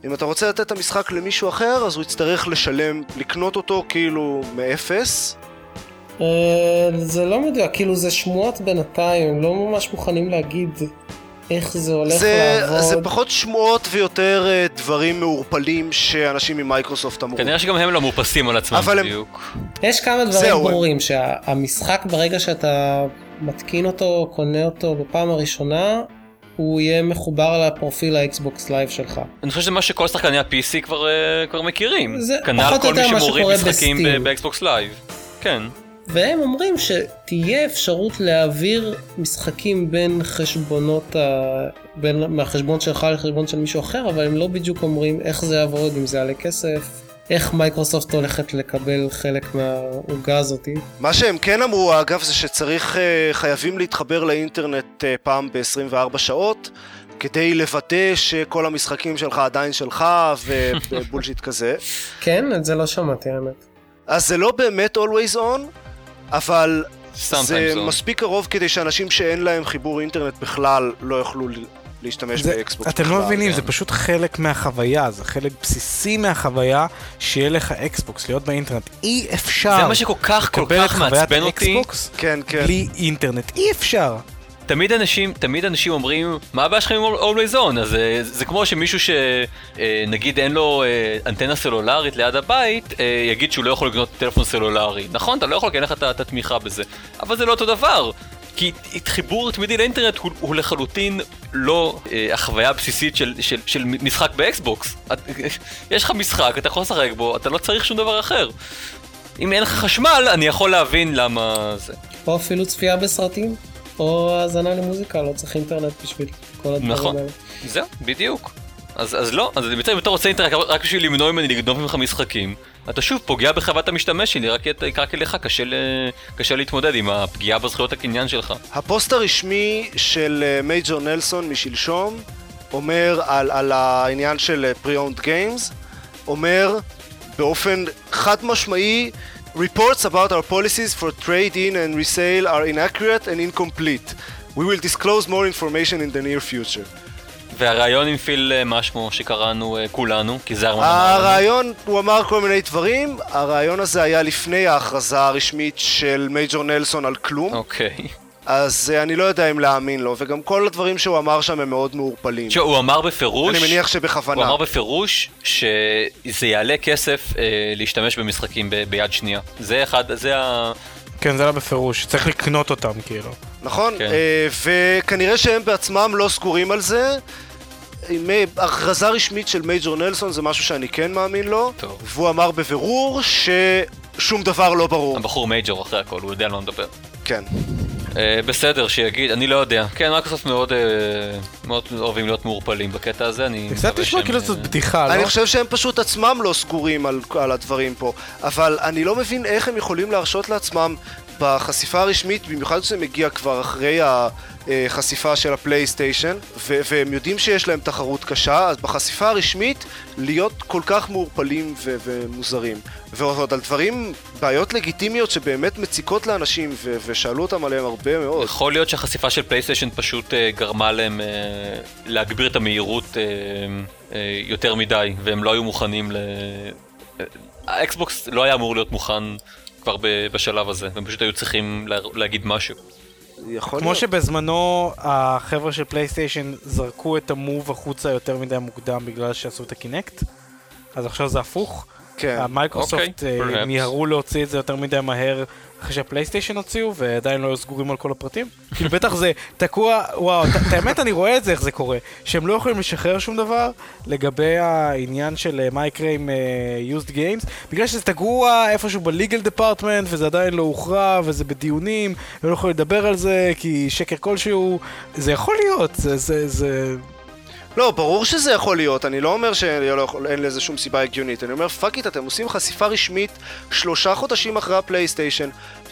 אם אתה רוצה לתת את המשחק למישהו אחר, אז הוא יצטרך לשלם, לקנות אותו כאילו מאפס. אה, זה לא מדויק, כאילו זה שמועות בינתיים, הם לא ממש מוכנים להגיד איך זה הולך זה, לעבוד. זה פחות שמועות ויותר אה, דברים מעורפלים שאנשים ממייקרוסופט אמרו. כנראה שגם הם לא מאופסים על עצמם אבל הם- בדיוק. יש כמה דברים זהו, ברורים, שהמשחק ברגע שאתה מתקין אותו, קונה אותו בפעם הראשונה, הוא יהיה מחובר לפרופיל האקסבוקס לייב שלך. אני חושב שזה מה שכל שחקני ה-PC כבר, אה, כבר מכירים. זה כנ"ל פחות או כל מי יותר מה שמוריד שקורה משחקים ב Steam. ב- באקסבוקס לייב. כן. והם אומרים שתהיה אפשרות להעביר משחקים בין חשבונות, ה... בין... מהחשבון שלך לחשבון של מישהו אחר, אבל הם לא בדיוק אומרים איך זה יעבוד, אם זה יעלה כסף, איך מייקרוסופט הולכת לקבל חלק מהעוגה הזאתי. מה שהם כן אמרו אגב זה שצריך, אה, חייבים להתחבר לאינטרנט אה, פעם ב-24 שעות כדי לוודא שכל המשחקים שלך עדיין שלך ובולשיט כזה. כן, את זה לא שמעתי האמת. אז זה לא באמת always on, אבל Sometimes זה on. מספיק קרוב כדי שאנשים שאין להם חיבור אינטרנט בכלל לא יוכלו להשתמש זה, באקסבוקס אתם בכלל. לא מבינים, כן. זה פשוט חלק מהחוויה, זה חלק בסיסי מהחוויה שיהיה לך אקסבוקס, להיות באינטרנט. אי אפשר זה מה שכל כך כל לקבל את כך חוויית מעצבן אותי. אקסבוקס כן, כן. בלי אינטרנט, אי אפשר. תמיד אנשים, תמיד אנשים אומרים, מה הבעיה שלכם עם Always On? אז אה, זה כמו שמישהו שנגיד אין לו אה, אנטנה סלולרית ליד הבית, אה, יגיד שהוא לא יכול לקנות טלפון סלולרי. נכון, אתה לא יכול, כי אין לך את התמיכה בזה. אבל זה לא אותו דבר. כי חיבור תמידי לאינטרנט הוא, הוא לחלוטין לא אה, החוויה הבסיסית של, של, של משחק באקסבוקס. את, יש לך משחק, אתה יכול לשחק בו, אתה לא צריך שום דבר אחר. אם אין לך חשמל, אני יכול להבין למה זה. או אפילו צפייה בסרטים, או האזנה למוזיקה, לא צריך אינטרנט בשביל כל הדברים נכון. האלה. זהו, בדיוק. אז, אז לא, אז אם אתה רוצה אינטרנט רק בשביל למנוע ממני לגנוב ממך משחקים, אתה שוב פוגע בחוות המשתמש שלי, רק, רק לך קשה, קשה להתמודד עם הפגיעה בזכויות הקניין שלך. הפוסט הרשמי של אה, מייג'ור נלסון משלשום אומר על, על העניין של אה, pre-owned games, אומר באופן חד משמעי Reports about our policies for trade-in and resale are inaccurate and incomplete. We will disclose more information in the near future. והרעיון עם פיל אה, משמו שקראנו אה, כולנו, כי זה הרעיון אמר. הרעיון, הוא אמר כל מיני דברים, הרעיון הזה היה לפני ההכרזה הרשמית של מייג'ור נלסון על כלום, אוקיי. אז אה, אני לא יודע אם להאמין לו, וגם כל הדברים שהוא אמר שם הם מאוד מעורפלים. תשמע, הוא אמר בפירוש, אני מניח הוא שבכוונה. אמר בפירוש שזה יעלה כסף אה, להשתמש במשחקים ב, ביד שנייה. זה אחד, זה ה... כן, זה לא בפירוש, צריך לקנות אותם, כאילו. נכון? כן. אה, וכנראה שהם בעצמם לא סגורים על זה. עם אה, הכרזה רשמית של מייג'ור נלסון זה משהו שאני כן מאמין לו. טוב. והוא אמר בבירור ששום דבר לא ברור. הבחור מייג'ור אחרי הכל, הוא יודע על מה מדבר. כן. אה, בסדר, שיגיד, אני לא יודע. כן, מייקרוסופט מאוד, אה, מאוד אוהבים להיות מעורפלים בקטע הזה, אני זה קצת נשמע כאילו אה, זאת בדיחה, אני לא? חושב שהם פשוט עצמם לא סגורים על, על הדברים פה, אבל אני לא מבין איך הם יכולים להרשות לעצמם בחשיפה הרשמית, במיוחד כשזה מגיע כבר אחרי החשיפה של הפלייסטיישן, ו- והם יודעים שיש להם תחרות קשה, אז בחשיפה הרשמית להיות כל כך מעורפלים ו- ומוזרים. ועוד על דברים, בעיות לגיטימיות שבאמת מציקות לאנשים, ו- ושאלו אותם עליהם הרבה מאוד. יכול להיות שהחשיפה של פלייסטיישן פשוט אה, גרמה להם אה, להגביר את המהירות אה, אה, יותר מדי, והם לא היו מוכנים ל... האקסבוקס לא היה אמור להיות מוכן כבר ב- בשלב הזה, והם פשוט היו צריכים לה, להגיד משהו. יכול כמו להיות. שבזמנו החבר'ה של פלייסטיישן זרקו את המוב החוצה יותר מדי מוקדם בגלל שעשו את הקינקט, אז עכשיו זה הפוך. כן. המיקרוסופט אוקיי, אה. מיהרו להוציא את זה יותר מדי מהר אחרי שהפלייסטיישן הוציאו ועדיין לא היו סגורים על כל הפרטים. כאילו בטח זה תקוע, וואו, את האמת אני רואה את זה איך זה קורה, שהם לא יכולים לשחרר שום דבר לגבי העניין של אה, מה יקרה עם אה, used games, בגלל שזה תקוע איפשהו ב legal department וזה עדיין לא הוכרע וזה בדיונים, הם לא יכולים לדבר על זה כי שקר כלשהו, זה יכול להיות, זה, זה, זה... לא, ברור שזה יכול להיות, אני לא אומר שאין לזה שום סיבה הגיונית, אני אומר fuck it, אתם עושים חשיפה רשמית שלושה חודשים אחרי הפלייסטיישן,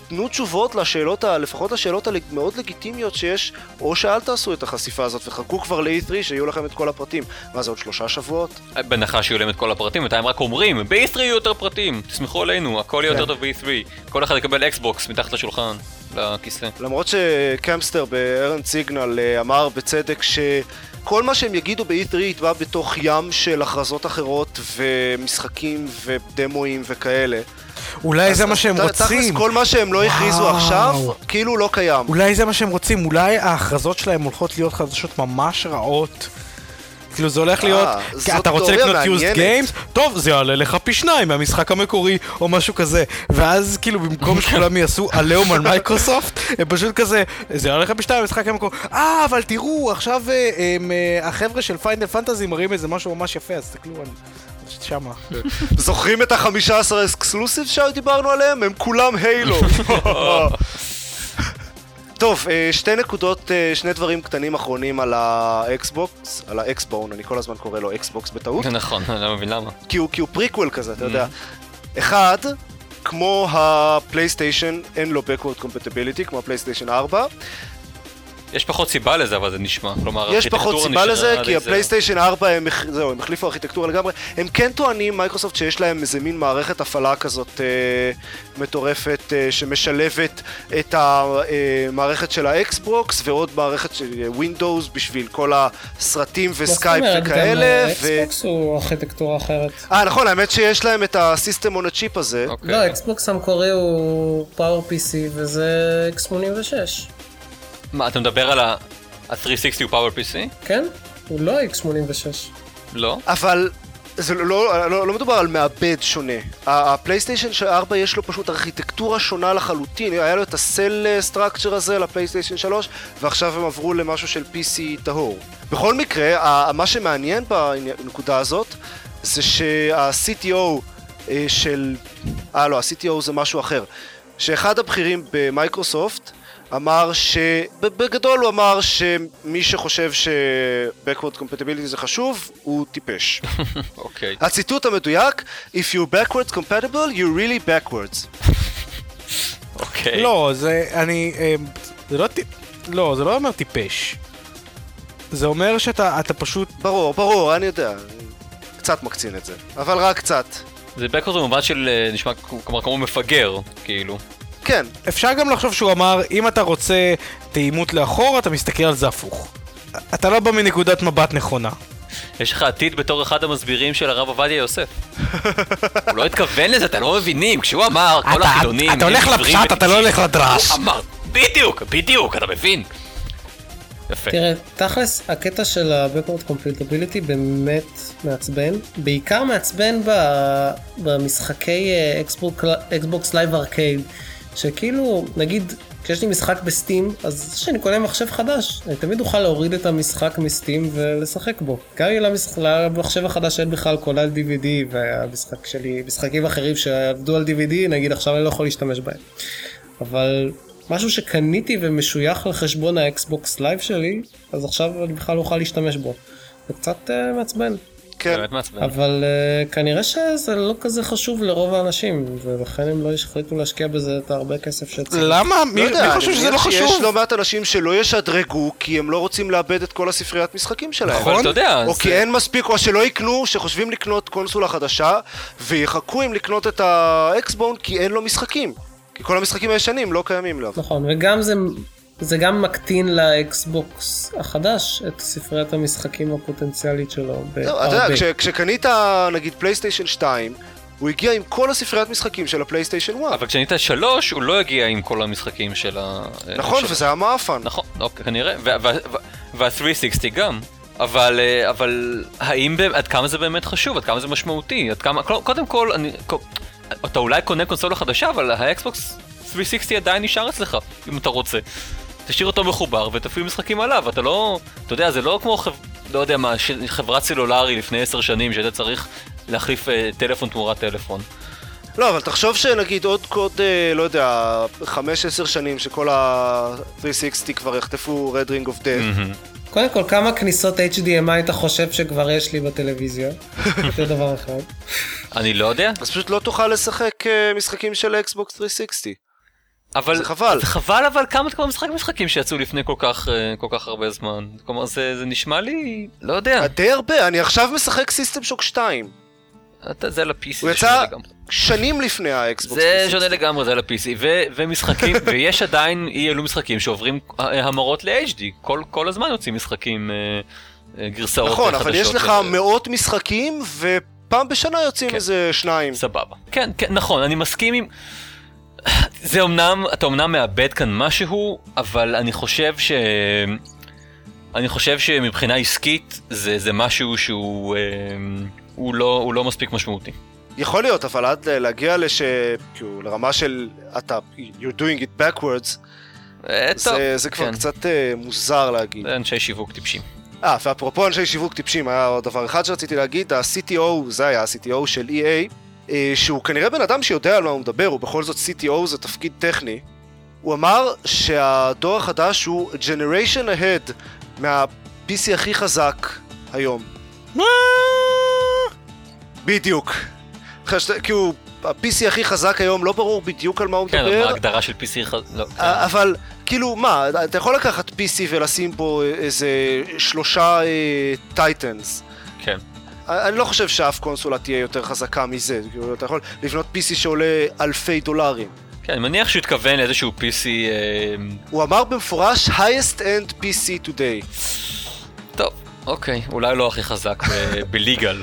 תנו תשובות לשאלות, ה- לפחות לשאלות המאוד לגיטימיות שיש, או שאל תעשו את החשיפה הזאת וחכו כבר ל-E3 שיהיו לכם את כל הפרטים. מה זה עוד שלושה שבועות? בהנחה שיהיו להם את כל הפרטים, בינתיים רק אומרים, ב-E3 יהיו יותר פרטים, תסמכו עלינו, הכל יהיה כן. יותר טוב ב-E3. כל אחד יקבל אקסבוקס מתחת לשולחן, לכיסא. למרות שקמפסטר בארן סיגנל אה, אמר בצדק שכל מה שהם יגידו ב-E3 יתבע בתוך ים של הכרזות אחרות ומשחקים ודמואים וכאלה. אולי זה מה שהם ת- תכלס רוצים. כל מה שהם לא הכריזו. עכשיו, כאילו לא קיים. אולי זה מה שהם רוצים, אולי ההכרזות שלהם הולכות להיות חדשות ממש רעות. כאילו זה הולך להיות, אה, אתה רוצה לקנות used מעניינת. games? טוב, זה יעלה לך פי שניים מהמשחק המקורי, או משהו כזה. ואז כאילו במקום שכולם יעשו עליהום על מייקרוסופט, הם פשוט כזה, זה יעלה לך פי שניים מהמשחק המקורי. אה, אבל תראו, עכשיו אה, אה, החבר'ה של פיינל פנטזי מראים איזה משהו ממש יפה, אז תסתכלו על... שמה. זוכרים את ה-15 exclusive שדיברנו עליהם? הם כולם הילו. טוב, אה, שתי נקודות, אה, שני דברים קטנים אחרונים על האקסבוקס, על האקסבון, אני כל הזמן קורא לו אקסבוקס בטעות, נכון, אני לא מבין למה. כי הוא, כי הוא פריקוול כזה, אתה יודע. אחד, כמו הפלייסטיישן, אין לו backward compatibility, כמו הפלייסטיישן 4. יש פחות סיבה לזה, אבל זה נשמע. כלומר, יש פחות סיבה לזה, כי. הפלייסטיישן 4, הם, זהו, הם החליפו ארכיטקטורה לגמרי. הם כן טוענים, מייקרוסופט, שיש להם איזה מין מערכת הפעלה כזאת אה, מטורפת, אה, שמשלבת את המערכת של האקסבוקס, ועוד מערכת של ווינדוס בשביל כל הסרטים מה זאת וסקייפ אומרת, גם וכאלה. ו... אקסבוקס הוא ארכיטקטורה אחרת. אה, נכון, האמת שיש להם את ה system on הצ'יפ הזה. אוקיי. לא, אקסבוקס המקורי הוא Power PC וזה x86. מה, אתה מדבר על ה... ה-360 הוא Power PC? כן? הוא לא x86. לא? אבל זה לא, לא, לא, לא מדובר על מעבד שונה. ה- הפלייסטיישן של 4 יש לו פשוט ארכיטקטורה שונה לחלוטין. היה לו את ה cell structure הזה לפלייסטיישן 3, ועכשיו הם עברו למשהו של PC טהור. בכל מקרה, ה- מה שמעניין בנקודה הזאת, זה שה-CTO אה, של... אה, לא, ה-CTO זה משהו אחר. שאחד הבכירים במייקרוסופט אמר ש... בגדול הוא אמר שמי שחושב ש-Backward Compatibility זה חשוב, הוא טיפש. אוקיי. הציטוט המדויק, If you're backwards compatible, you're really backwards. אוקיי. לא, זה, אני, אה, זה לא, טיפ- לא, זה לא אומר טיפש. זה אומר שאתה אתה פשוט, ברור, ברור, אני יודע. קצת מקצין את זה, אבל רק קצת. זה בקורד במובן של אה, נשמע כלומר כמו מפגר, כאילו. כן, אפשר גם לחשוב שהוא אמר, אם אתה רוצה תאימות לאחור, אתה מסתכל על זה הפוך. אתה לא בא מנקודת מבט נכונה. יש לך עתיד בתור אחד המסבירים של הרב עובדיה יוסף. הוא לא התכוון לזה, אתם לא מבינים, כשהוא אמר, כל החילונים... אתה הולך לפשט, אתה לא וטיפשים." הולך לדרש. הוא אמר, בדיוק, בדיוק, אתה מבין? יפה. תראה, תכלס, הקטע של ה-Backward Compatibility באמת מעצבן. בעיקר מעצבן ב- במשחקי אה, Xbox Live Arcade, שכאילו, נגיד, כשיש לי משחק בסטים, אז כשאני קונה מחשב חדש, אני תמיד אוכל להוריד את המשחק מסטים ולשחק בו. גם אם למש- למחשב החדש אין בכלל קולה על DVD, והמשחק שלי, משחקים אחרים שעבדו על DVD, נגיד עכשיו אני לא יכול להשתמש בהם. אבל משהו שקניתי ומשוייך לחשבון האקסבוקס לייב שלי, אז עכשיו אני בכלל לא אוכל להשתמש בו. זה קצת uh, מעצבן, כן. באמת מעצבן. אבל uh, כנראה שזה לא כזה חשוב לרוב האנשים, ולכן הם לא החליטו להשקיע בזה את הרבה כסף שצריך. למה? מי לא יודע, מי חושב שזה לא חשוב? לא מעט אנשים שלא ישדרגו כי הם לא רוצים לאבד את כל הספריית משחקים שלהם. נכון. אתה יודע, או זה- כי אין מספיק, או שלא יקנו, שחושבים לקנות קונסולה חדשה, ויחכו עם לקנות את האקסבון כי אין לו משחקים. כי כל המשחקים הישנים לא קיימים לו. נכון, וגם זה, זה גם מקטין לאקסבוקס החדש את ספריית המשחקים הפוטנציאלית שלו לא, אתה יודע. כש- כשקנית נגיד פלייסטיישן 2, הוא הגיע עם כל הספריית משחקים של הפלייסטיישן 1. אבל כשקנית שלוש, הוא לא הגיע עם כל המשחקים של ה... נכון, של- וזה היה מאפן. נכון, אוקיי, כנראה, וה-360 גם. אבל, אה, אבל האם, עד כמה זה באמת חשוב, עד כמה זה משמעותי, עד כמה, קודם- כל, אני, אתה אולי קונה קונסולה חדשה, אבל האקסבוקס 360 עדיין נשאר אצלך, אם אתה רוצה. תשאיר אותו מחובר ותפעיל משחקים עליו, אתה לא, אתה יודע, זה לא כמו, חב, לא יודע מה, ש- חברת סלולרי לפני עשר שנים, שהיית צריך להחליף אה, טלפון תמורת טלפון. לא, אבל תחשוב שנגיד עוד קוד, אה, לא יודע, 5-10 שנים שכל ה-360 כבר יחטפו Red Ring of Death. מהמם. קודם כל, כמה כניסות HDMI אתה חושב שכבר יש לי בטלוויזיה? זה דבר אחד. אני לא יודע, אז פשוט לא תוכל לשחק אה, משחקים של אקסבוקס 360. אבל... זה חבל. זה חבל, אבל כמה כבר משחק משחקים שיצאו לפני כל כך, אה, כל כך הרבה זמן. כלומר, זה, זה נשמע לי... לא יודע. די הרבה, אני עכשיו משחק System Shock 2. אתה, זה ל-PC, הוא זה יצא. שנים לפני האקסבוקס. זה 360. שונה לגמרי, זה ל-PC. ו- ומשחקים, ויש עדיין אי אלו משחקים שעוברים אה, המרות ל-HD. כל, כל הזמן יוצאים משחקים, אה, גרסאות אה, נכון, חדשות. אבל יש לך מאות משחקים, ופעם בשנה יוצאים כן. איזה שניים. סבבה. כן, כן, נכון, אני מסכים עם... זה אמנם, אתה אמנם מאבד כאן משהו, אבל אני חושב ש... אני חושב שמבחינה עסקית זה, זה משהו שהוא אה, הוא לא, הוא לא מספיק משמעותי. יכול להיות, אבל עד להגיע לש... כאילו, לרמה של אתה, you're doing it backwards, אה, טוב, זה, זה כבר כן. קצת אה, מוזר להגיד. זה אנשי שיווק טיפשים. אה, ואפרופו אנשי שיווק טיפשים, היה עוד דבר אחד שרציתי להגיד, ה-CTO, זה היה ה-CTO של EA, שהוא כנראה בן אדם שיודע על מה הוא מדבר, הוא בכל זאת CTO זה תפקיד טכני. הוא אמר שהדור החדש הוא generation ahead מה-PC הכי חזק היום. מה? בדיוק. כי הוא, ה-PC הכי חזק היום, לא ברור בדיוק על מה הוא כן, מדבר. מה ההגדרה של PC חז... לא, כן. אה, אבל כאילו מה, אתה יכול לקחת PC ולשים בו איזה שלושה טייטנס. כן. אני לא חושב שאף קונסולה תהיה יותר חזקה מזה, כאילו, אתה יכול לבנות PC שעולה אלפי דולרים. כן, אני מניח שהוא התכוון לאיזשהו PC... אה, הוא אמר במפורש highest end PC today. טוב, אוקיי, אולי לא הכי חזק בליגל.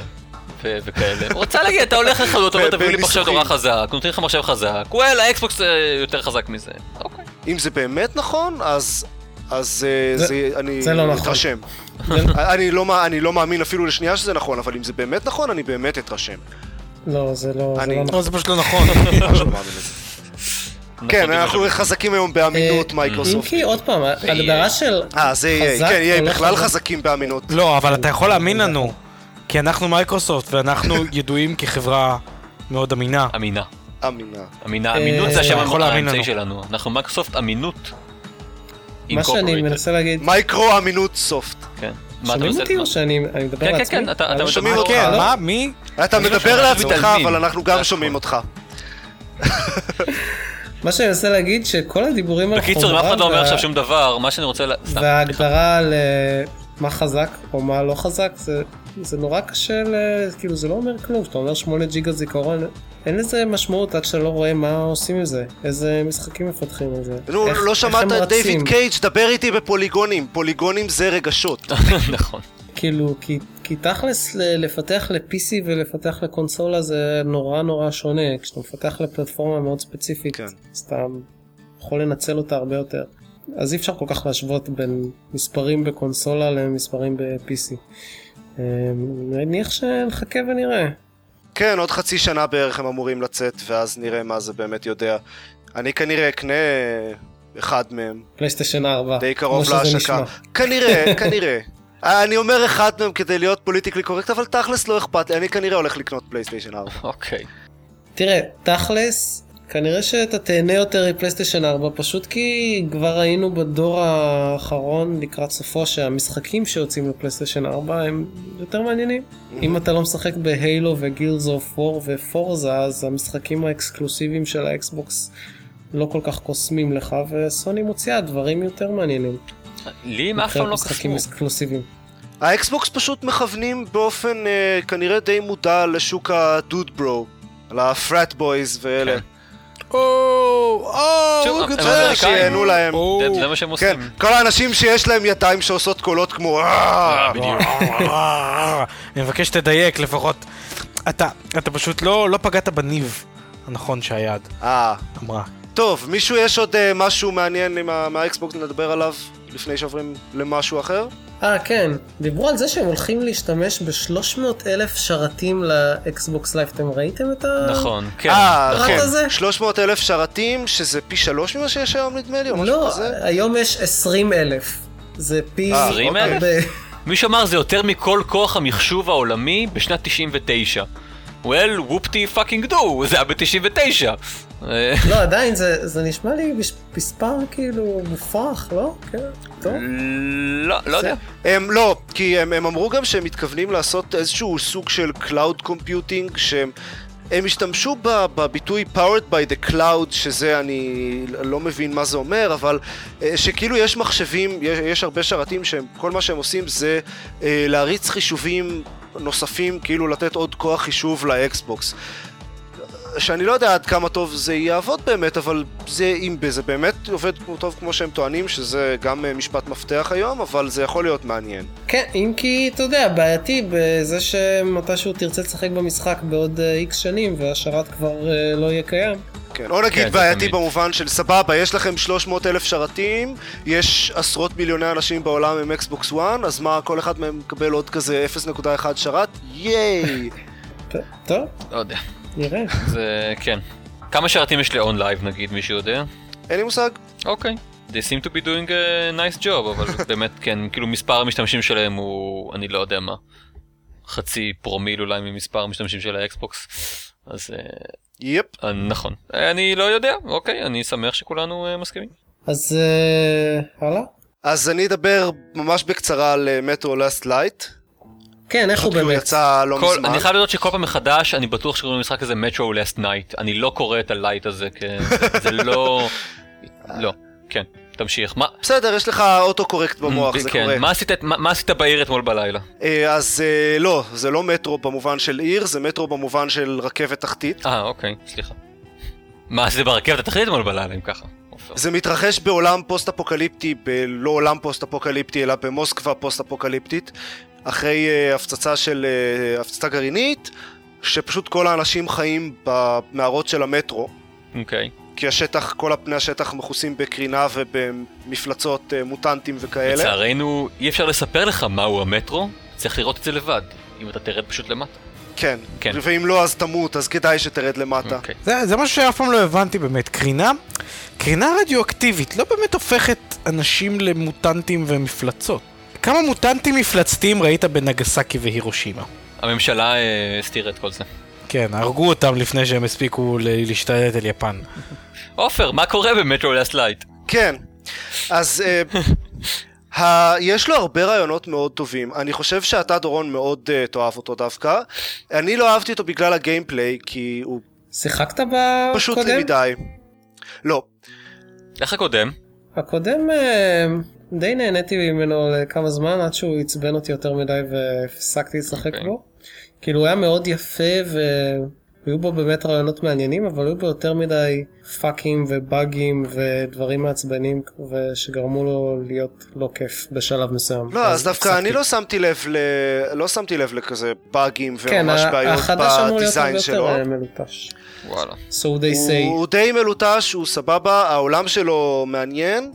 וכאלה. הוא רצה להגיד, אתה הולך לחנות, אומר, תביאו לי מחשב. נורא חזק, נותנים לך מחשב חזק, וואלה, האקסבוקס אה, יותר חזק מזה. אוקיי. אם זה באמת נכון, אז... אז אה, זה- זה, אני זה לא נכון. אתרשם. אני, לא, אני לא מאמין אפילו לשנייה שזה נכון, אבל אם זה באמת נכון, אני באמת אתרשם. לא, זה לא זה אני- לא לא, נכון. זה פשוט לא נכון. לא לזה. כן, נכון, אנחנו נכון. חזקים היום באמינות אה, מייקרוסופט. אם כי עוד פעם, ההגדרה של אה, זה EA, חזק כן, או EA לא בכלל חזק? חזקים באמינות. לא, אבל אתה יכול להאמין לנו. כי אנחנו מייקרוסופט, ואנחנו ידועים כחברה מאוד אמינה. אמינה. אמינה. אמינה, אה, אמינות זה השם האמצעי לנו. שלנו. אנחנו מייקרוסופט אמינות. מה שאני. מנסה להגיד, מייקרו אמינות סופט. כן. שומעים אותי או שאני אני מדבר כן, כן, לעצמי? כן, אתה- אה, אתה לא שומעים מה אותך, כן, לא? מה? מי? אתה לא מדבר לעצמך. אבל אנחנו גם הכל. שומעים אותך. מה שאני מנסה להגיד שכל הדיבורים על בקיצור, אם אף חומרה אחד לא אומר עכשיו שום דבר, מה שאני רוצה... וההגדרה על אה, מה חזק או מה לא חזק זה, זה נורא קשה, ל... כאילו זה לא אומר כלום, כשאתה אומר 8 ג'יגה זיכרון, אין לזה משמעות עד שאתה לא רואה מה עושים עם זה, איזה משחקים מפתחים על זה. נו, איך- לא איך שמעת את רצים. דיוויד קייג', דבר איתי בפוליגונים. פוליגונים זה רגשות. נכון. כאילו, כי, כי תכלס ל- לפתח ל-PC ולפתח לקונסולה זה נורא נורא שונה, כשאתה מפתח לפלטפורמה מאוד ספציפית, כן. אז אתה יכול לנצל אותה הרבה יותר. אז אי אפשר כל כך להשוות בין מספרים בקונסולה למספרים ב-PC. אה, נניח שנחכה ונראה. כן, עוד חצי שנה בערך הם אמורים לצאת, ואז נראה מה זה באמת יודע. אני כנראה אקנה אחד מהם, פלייסטיישן 4, די קרוב להשקה. כנראה, כנראה. אני אומר אחד מהם כדי להיות politically correct, אבל תכלס לא אכפת לי, אני כנראה הולך לקנות פלייסטיישן 4. אוקיי. תראה, תכלס, כנראה שאתה תהנה יותר מפלייסטיישן 4, פשוט כי כבר ראינו בדור האחרון לקראת סופו שהמשחקים שיוצאים לפלייסטיישן 4 הם יותר מעניינים. אם אתה לא משחק ב Halo ו Gears of War ו Forza, אז המשחקים האקסקלוסיביים של האקסבוקס לא כל כך קוסמים לך, וסוני מוציאה דברים יותר מעניינים. לי הם אף פעם לא משחקים קסמו. אקסקלוסיביים. האקסבוקס פשוט מכוונים באופן אה, כנראה די מודע לשוק ה dude bro, על ה frat boys ואלה. כן. או, שוב, או, הם גדול. אמריקאים. שיהנו להם. או. זה- זה מה שהם עושים. כל האנשים שיש להם ידיים שעושות קולות כמו בדיוק. אני מבקש שתדייק לפחות. אתה, אתה פשוט לא, לא פגעת בניב הנכון שהיד אמרה. טוב, מישהו יש עוד משהו מעניין עם ה- מהאקסבוקס לדבר עליו לפני שעוברים למשהו אחר? אה כן, דיברו על זה שהם הולכים להשתמש ב-300 אלף שרתים ל Xbox Live, אתם ראיתם את ה... נכון, כן. אה, נכון. כן, הזה? 300 אלף שרתים, שזה פי שלוש ממה שיש היום נדמה לי, או משהו לא, כזה. היום יש 20 אלף. זה פי... אה, 20,000? הרבה. מישהו אמר זה יותר מכל כוח המחשוב העולמי בשנת 99. well, whoopty fucking doo, זה היה ב-99. לא, עדיין זה זה נשמע לי מספר כאילו מופרך, לא? כן, טוב. לא, לא יודע. הם לא, כי הם, הם אמרו גם שהם מתכוונים לעשות איזשהו סוג של Cloud Computing, שהם הם השתמשו ב- בביטוי powered by the cloud, שזה אני לא מבין מה זה אומר, אבל אה, שכאילו יש מחשבים, יש, יש הרבה שרתים שכל מה שהם עושים זה אה, להריץ חישובים נוספים, כאילו לתת עוד כוח חישוב לאקסבוקס. שאני לא יודע עד כמה טוב זה יעבוד באמת, אבל זה, אם זה באמת עובד כמו- טוב כמו שהם טוענים, שזה גם אה, משפט מפתח היום, אבל זה יכול להיות מעניין. כן, אם כי, אתה יודע, בעייתי בזה שמתישהו תרצה לשחק במשחק בעוד איקס שנים והשרת כבר אה, לא יהיה קיים. כן, או נגיד כן, בעייתי תמיד. במובן של סבבה, יש לכם 300 אלף שרתים, יש עשרות מיליוני אנשים בעולם עם אקסבוקס 1, אז מה, כל אחד מהם מקבל עוד כזה 0.1 שרת? ייי! טוב, לא יודע. נראה. זה, כן. כמה שרתים יש ל- OnLive נגיד, מישהו יודע? אין לי מושג. אוקיי. they seem to be doing a nice job, אבל באמת, כן, כאילו מספר המשתמשים שלהם הוא, אני לא יודע מה, חצי פרומיל אולי ממספר המשתמשים של האקסבוקס, אז אה, yep. אה, נכון. אני לא יודע, אוקיי, אני שמח שכולנו אה, מסכימים. אז אה, הלאה? אז אני אדבר ממש בקצרה על Metro Last Light. כן, איך הוא הוא באמת? יצא לא כל, מזמן. אני חייב לדעת שכל פעם מחדש אני בטוח שקוראים למשחק הזה Metro Last Night אני לא קורא את ה light הזה כ... זה לא לא כן תמשיך מה בסדר, יש לך autocorrect במוח, זה כן, קורה. מה עשית מה, מה עשית בעיר אתמול בלילה אה, אז אה, לא, זה לא מטרו במובן של עיר, זה מטרו במובן של רכבת תחתית. אה אוקיי סליחה. מה עשית ברכבת התחתית אתמול בלילה אם ככה. זה מתרחש בעולם פוסט-אפוקליפטי, בלא עולם פוסט-אפוקליפטי, אלא במוסקבה פוסט-אפוקליפטית, אחרי אה, הפצצה של אה, הפצצה גרעינית, שפשוט כל האנשים חיים במערות של המטרו, אוקיי. כי השטח, כל פני השטח מכוסים בקרינה ובמפלצות אה, מוטנטים וכאלה. לצערנו אי אפשר לספר לך מהו המטרו צריך לראות את זה לבד אם אתה תרד פשוט למטה. כן. כן. ואם לא אז תמות, אז כדאי שתרד למטה. אוקיי. זה, זה משהו שאף פעם לא הבנתי באמת. קרינה, קרינה רדיואקטיבית לא באמת הופכת אנשים למוטנטים ומפלצות. כמה מוטנטים מפלצתיים ראית בנגסקי והירושימה? הממשלה אה, הסתירה את כל זה. כן, הרגו אותם לפני שהם הספיקו להשתלט על יפן. עופר מה קורה ב Metro Last Light? כן. אז אה, ה... יש לו הרבה רעיונות מאוד טובים. אני חושב שאתה, דורון, מאוד אה, תאהב אותו דווקא. אני לא אהבתי אותו בגלל ה gameplay, כי הוא שיחקת בקודם? פשוט לי מדי. לא. איך הקודם? הקודם אה, די נהניתי ממנו לכמה זמן עד שהוא עצבן אותי יותר מדי והפסקתי לשחק אוקיי. בו. כאילו הוא היה מאוד יפה והיו בו באמת רעיונות מעניינים אבל היו בו יותר מדי פאקים ובאגים ודברים מעצבנים שגרמו לו להיות לא כיף בשלב מסוים. לא, אז דווקא. אני לא שמתי לב ל... לא שמתי לב לכזה באגים כן, וממש ה- בעיות החדש אמור להיות הרבה ב design יותר שלו. אה, מלוטש. וואלה. So they say. הוא די מלוטש, הוא סבבה, העולם שלו מעניין,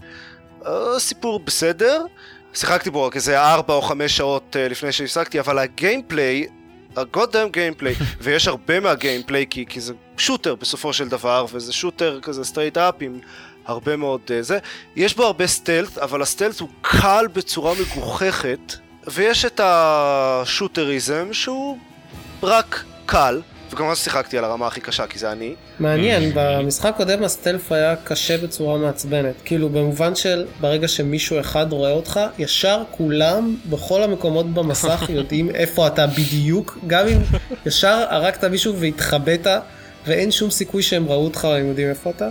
סיפור בסדר. שיחקתי בו רק איזה 4 או 5 שעות אה, לפני שהפסקתי, אבל ה gameplay, ה goddamn gameplay, ויש הרבה מה gameplay כי, כי זה shooter בסופו של דבר, וזה shooter כזה straight up עם הרבה מאוד אה, זה. יש בו הרבה סטלט, אבל הסטלט הוא קל בצורה מגוחכת, ויש את השוטריזם שהוא רק קל. וכמובן שיחקתי על הרמה הכי קשה כי זה אני. מעניין, במשחק הקודם הסטלף היה קשה בצורה מעצבנת. כאילו במובן של ברגע שמישהו אחד רואה אותך, ישר כולם בכל המקומות במסך יודעים איפה אתה בדיוק, גם אם ישר הרגת מישהו והתחבאת, ואין שום סיכוי שהם ראו אותך או הם יודעים איפה אתה.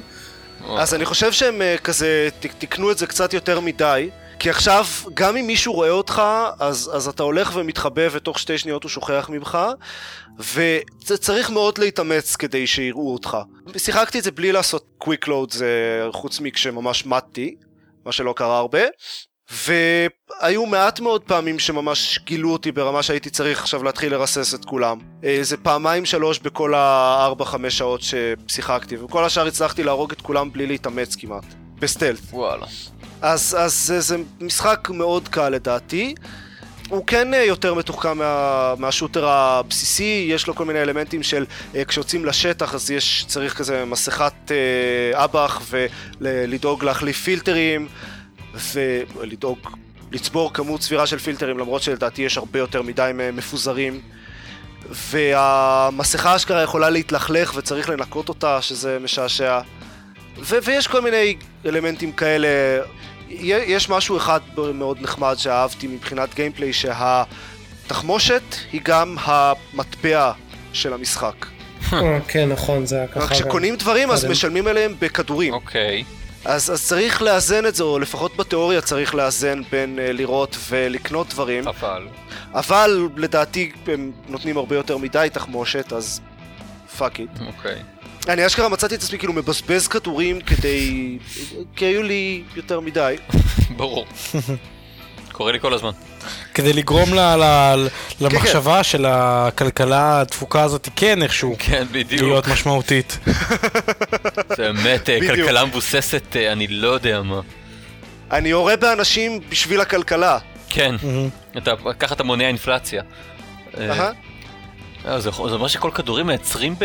אז אני חושב שהם אה, כזה תיקנו את זה קצת יותר מדי. כי עכשיו, גם אם מישהו רואה אותך, אז, אז אתה הולך ומתחבא ותוך שתי שניות הוא שוכח ממך, וצריך מאוד להתאמץ כדי שיראו אותך. שיחקתי את זה בלי לעשות קוויק לואוד, זה חוץ מכשממש מתתי, מה שלא קרה הרבה, והיו מעט מאוד פעמים שממש גילו אותי ברמה שהייתי צריך עכשיו להתחיל לרסס את כולם. אה, זה פעמיים שלוש בכל הארבע חמש שעות ששיחקתי, וכל השאר הצלחתי להרוג את כולם בלי להתאמץ כמעט. בסטלט. וואלה. אז, אז זה, זה משחק מאוד קל לדעתי. הוא כן אה, יותר מתוחכם מה, מהשוטר הבסיסי, יש לו כל מיני אלמנטים של אה, כשיוצאים לשטח אז יש, צריך כזה מסכת אה, אב"ח ולדאוג להחליף פילטרים ולדאוג, לצבור כמות סבירה של פילטרים למרות שלדעתי יש הרבה יותר מדי מפוזרים והמסכה אשכרה יכולה להתלכלך וצריך לנקות אותה שזה משעשע ו- ויש כל מיני אלמנטים כאלה. יש משהו אחד מאוד נחמד שאהבתי מבחינת גיימפליי, שהתחמושת היא גם המטבע של המשחק. אה, כן, נכון, זה היה ככה. רק. כשקונים דברים אז. משלמים עליהם בכדורים. אוקיי. אז, אז צריך לאזן את זה, או לפחות בתיאוריה צריך לאזן בין uh, לראות ולקנות דברים. אבל. אבל לדעתי הם נותנים הרבה יותר מדי תחמושת, אז fuck it. אוקיי. אני אשכרה מצאתי את עצמי כאילו מבזבז כדורים כדי... כי היו לי יותר מדי. ברור. קורה לי כל הזמן. כדי לגרום ל- ל- למחשבה של הכלכלה הדפוקה הזאת כן איכשהו כן, בדיוק. להיות משמעותית. זה באמת אה. כלכלה מבוססת, אה, אני לא יודע מה. אני יורה באנשים בשביל הכלכלה. כן. אתה- ככה אתה מונע אינפלציה. אה, זה זה אומר שכל כדורים מייצרים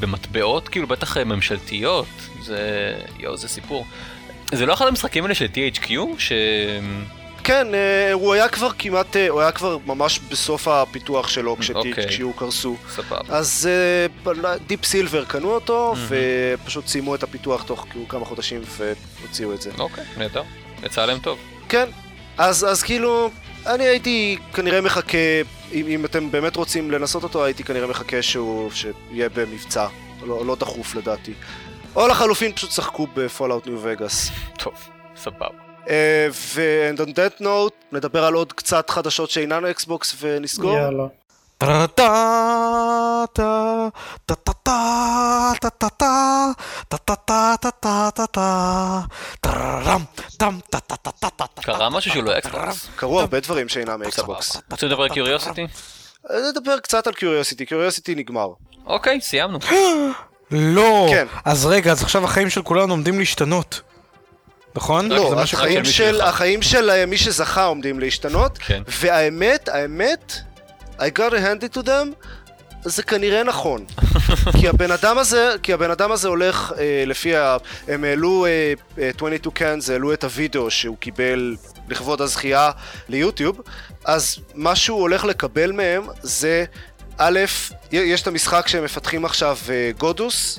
במטבעות, כאילו בטח אה, ממשלתיות. זה... יואו, זה סיפור. זה לא אחד המשחקים האלה של THQ? ש... כן, אה, הוא היה כבר כמעט, הוא היה כבר ממש בסוף הפיתוח שלו אוקיי. כשהוא קרסו. סבבה. אז דיפ סילבר קנו אותו, ופשוט סיימו את הפיתוח תוך כמה חודשים והוציאו את זה. אוקיי, נהדר. יצא להם טוב. כן, אז, אז כאילו, אני הייתי כנראה מחכה, אם, אם אתם באמת רוצים לנסות אותו, הייתי כנראה מחכה שהוא, שיהיה במבצע, לא, לא דחוף לדעתי. או לחלופין פשוט שחקו בפולאאוט ניו וגאס. טוב, סבבה. ו- and on that note, נדבר על עוד קצת חדשות שאינן אקסבוקס ונסגור. יאללה. קרה משהו שהוא לא אקסבוקס? קרו הרבה דברים שאינם אקסבוקס. רוצה לדבר על קיוריוסיטי? נדבר קצת על קיוריוסיטי, קיוריוסיטי נגמר. אוקיי, סיימנו. לא. אז רגע, אז עכשיו החיים של כולנו עומדים להשתנות. נכון? לא. החיים של מי שזכה עומדים להשתנות. והאמת, האמת, I got to hand it to them, זה כנראה נכון. כי הבן אדם הזה, כי הבן אדם הזה הולך אה, לפי ה... הם העלו, אה, אה, 22 cans העלו את הוידאו שהוא קיבל לכבוד הזכייה ליוטיוב, אז מה שהוא הולך לקבל מהם זה, א', יש את המשחק שהם מפתחים עכשיו, אה, גודוס,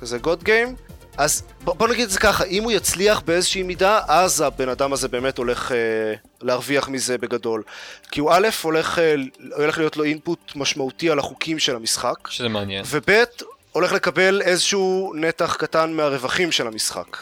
כזה גוד גיים, אז בוא, בוא נגיד את זה ככה, אם הוא יצליח באיזושהי מידה, אז הבן אדם הזה באמת הולך אה, להרוויח מזה בגדול. כי הוא א', הולך, אה, הולך להיות לו אינפוט משמעותי על החוקים של המשחק, שזה מעניין. וב', הולך לקבל איזשהו נתח קטן מהרווחים של המשחק.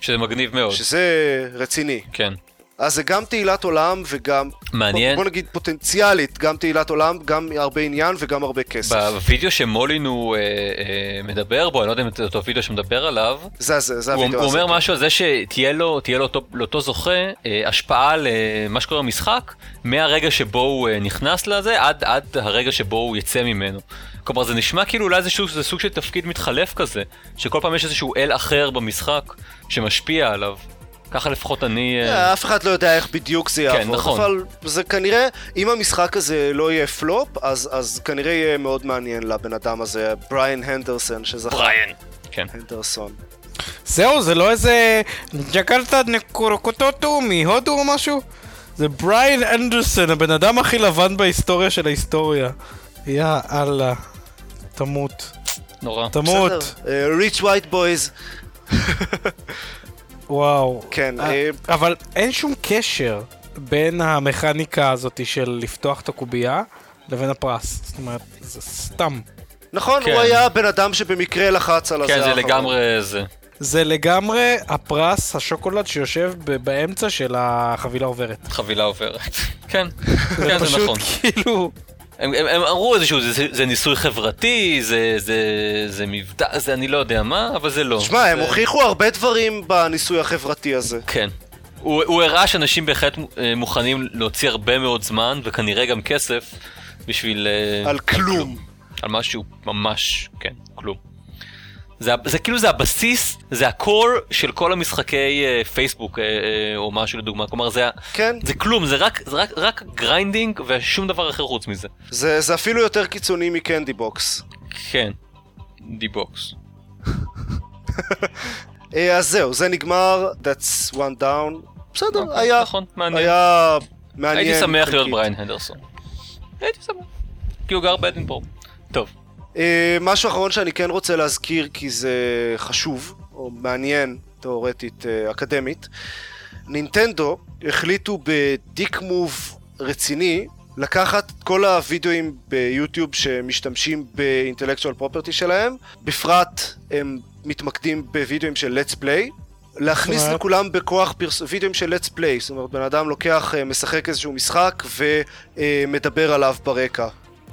שזה מגניב מאוד. שזה רציני. כן. אז זה גם תהילת עולם וגם... מעניין. בוא, בוא נגיד פוטנציאלית, גם תהילת עולם, גם הרבה עניין וגם הרבה כסף. בווידאו שמולינו אה, אה, מדבר בו, אני לא יודע אם זה אותו וידאו שמדבר עליו, זה, זה, זה הוא, הווידאו הוא. אומר משהו על זה שתהיה לו, תהיה לאותו, לאותו זוכה אה, השפעה על אה, שקורה במשחק, מהרגע שבו הוא אה, נכנס לזה עד, עד הרגע שבו הוא יצא ממנו. כלומר זה נשמע כאילו אולי זה סוג של תפקיד מתחלף כזה, שכל פעם יש איזשהו אל אחר במשחק שמשפיע עליו. ככה לפחות אני... אה, אה, אף אחד לא יודע איך בדיוק זה יעבוד, נכון. אבל זה כנראה, אם המשחק הזה לא יהיה פלופ, אז, אז כנראה יהיה מאוד מעניין לבן אדם הזה, בריאן הנדרסון, שזכה. בריאן. כן. הנדרסון. זהו, זה לא איזה ג'קלטה נקורקוטוטו מהודו או משהו? זה בריין אנדרסון, הבן אדם הכי לבן בהיסטוריה של ההיסטוריה. יא אללה. תמות. נורא. תמות. rich white boys. וואו. כן, אה, אה, אבל אין שום קשר בין המכניקה הזאת של לפתוח את הקובייה לבין הפרס. זאת אומרת, זה סתם. נכון, כן. הוא היה הבן אדם שבמקרה לחץ על הזה כן, זה האחרון. לגמרי זה. זה לגמרי הפרס השוקולד שיושב ב- באמצע של החבילה עוברת. חבילה עוברת. כן, כן, זה פשוט נכון. כאילו... הם, הם, הם אמרו איזשהו, זה, זה ניסוי חברתי, זה, זה, זה מבטא, זה אני לא יודע מה, אבל זה לא. שמע, הם זה... הוכיחו הרבה דברים בניסוי החברתי הזה. כן. הוא, הוא הראה שאנשים בהחלט אה, מוכנים להוציא הרבה מאוד זמן, וכנראה גם כסף, בשביל... אה, על כלום. על משהו ממש, כן, כלום. זה, זה כאילו זה הבסיס, זה ה core של כל המשחקי אה, פייסבוק אה, אה, או משהו לדוגמה, כלומר זה, כן, זה כלום, זה רק, זה רק, רק grinding ושום דבר אחר חוץ מזה. זה, זה אפילו יותר קיצוני מ Candy Box. כן, Candy Box. אה, אז זהו, זה נגמר, that's one down. בסדר, אוקיי, היה, נכון, מעניין. היה מעניין. הייתי שמח להיות. בריין הנדרסון. הייתי שמח. כי הוא גר באדינבורג. טוב, משהו אחרון שאני כן רוצה להזכיר כי זה חשוב, או מעניין, תאורטית, אה, אקדמית. נינטנדו החליטו בדיק מוב רציני לקחת את כל הווידאוים ביוטיוב שמשתמשים באינטלקטואל פרופרטי שלהם, בפרט הם מתמקדים בווידאוים של let's play, להכניס זאת אומרת? לכולם בכוח פרס... וידאוים של let's play, זאת אומרת בן אדם לוקח, אה, משחק איזשהו משחק ומדבר עליו ברקע.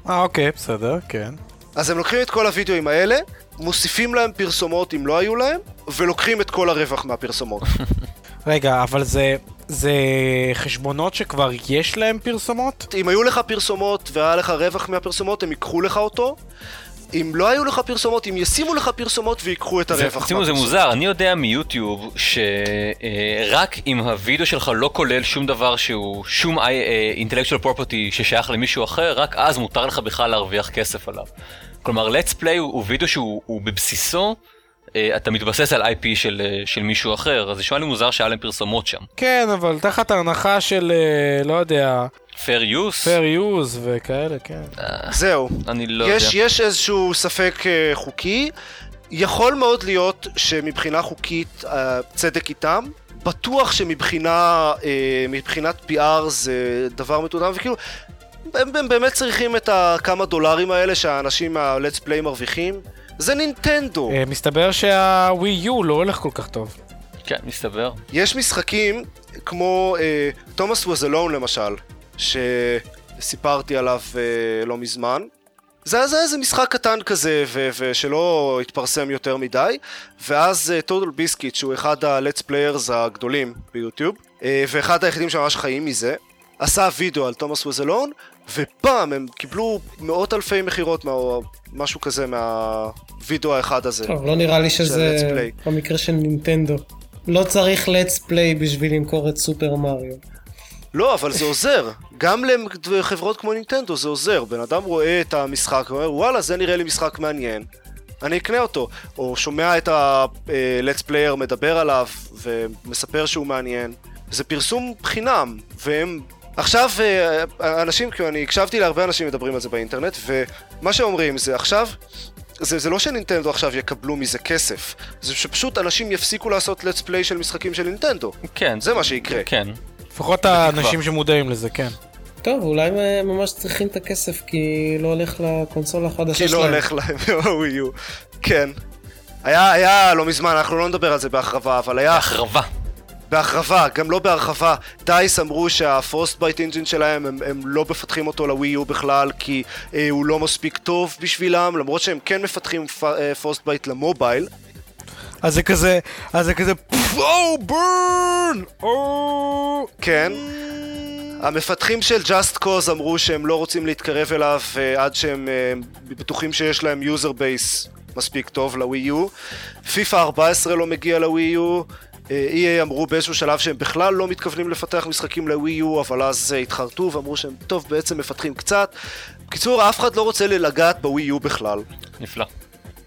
אה, אוקיי, בסדר, כן. אז הם לוקחים את כל הוידאוים האלה, מוסיפים להם פרסומות אם לא היו להם, ולוקחים את כל הרווח מהפרסומות. רגע, אבל זה... זה חשבונות שכבר יש להם פרסומות? אם היו לך פרסומות והיה לך רווח מהפרסומות, הם ייקחו לך אותו. אם לא היו לך פרסומות, הם ישימו לך פרסומות ויקחו את זה, הרווח שימו, זה מהפרסומות. מוזר, אני יודע מיוטיוב שרק אם הווידאו שלך לא כולל שום דבר שהוא שום אינטלקטואל פרופרטי ששייך למישהו אחר, רק אז מותר לך בכלל להרוויח כסף עליו. כלומר, let's play הוא, הוא וידאו שהוא הוא בבסיסו אה, אתה מתבסס על IP של, אה, של מישהו אחר, אז נשמע לי מוזר שהיה להם פרסומות שם. כן, אבל תחת ההנחה של, אה, לא יודע, fair use? fair use וכאלה, כן. זהו. אני לא יש, יודע. יש איזשהו ספק אה, חוקי. יכול מאוד להיות שמבחינה חוקית אה, צדק איתם. בטוח שמבחינה אה, מבחינת PR זה דבר מטומטם, וכאילו, הם, הם באמת צריכים את הכמה דולרים האלה שהאנשים מה-let's play מרוויחים. זה נינטנדו. אה, מסתבר שהווי יו לא הולך כל כך טוב. כן, מסתבר. יש משחקים כמו תומאס uh, was alone למשל, שסיפרתי עליו uh, לא מזמן. זה, זה איזה משחק קטן כזה, ו- ושלא התפרסם יותר מדי, ואז טוטל uh, ביסקיט, שהוא אחד ה-let's players הגדולים ביוטיוב, uh, ואחד היחידים שממש חיים מזה, עשה וידאו על תומאס was alone, ופעם הם קיבלו מאות אלפי מכירות, מה- משהו כזה מהווידאו האחד הזה. טוב, לא נראה לי שזה. במקרה של נינטנדו. לא צריך let's play בשביל למכור את סופר מריו. לא, אבל זה עוזר. גם לחברות כמו נינטנדו זה עוזר. בן אדם רואה את המשחק ואומר, וואלה, זה נראה לי משחק מעניין. אני אקנה אותו. או שומע את ה-let's player מדבר עליו ומספר שהוא מעניין. זה פרסום חינם, והם... עכשיו, אה, אנשים, כי אני הקשבתי להרבה אנשים מדברים על זה באינטרנט, ומה שאומרים זה עכשיו... זה, זה לא שנינטנדו עכשיו יקבלו מזה כסף, זה שפשוט אנשים יפסיקו לעשות let's play של משחקים של נינטנדו. כן. זה מה שיקרה. כן. לפחות האנשים שמודעים לזה, כן. טוב, אולי הם ממש צריכים את הכסף כי לא הולך לקונסולה החדשה כי שלהם. לא הולך להם בווי יו. כן. היה, היה לא מזמן, אנחנו לא נדבר על זה בהרחבה, אבל היה הרחבה. בהרחבה, גם לא בהרחבה. דייס אמרו שה Frostbite engine שלהם, הם, הם לא מפתחים אותו לווי יו בכלל, כי אה, הוא לא מספיק טוב בשבילם, למרות שהם כן מפתחים Frostbite למובייל. אז זה כזה, אז זה כזה, או, burn! או... כן. המפתחים של Just Cause אמרו שהם לא רוצים להתקרב אליו אה, עד שהם אה, בטוחים שיש להם user base מספיק טוב לווי יו. פיפא 14 לא מגיע לווי יו. אה, EA אמרו באיזשהו שלב שהם בכלל לא מתכוונים לפתח משחקים לווי יו, אבל אז אה, התחרטו ואמרו שהם טוב בעצם מפתחים קצת. בקיצור, אף אחד לא רוצה לגעת בווי יו בכלל. נפלא.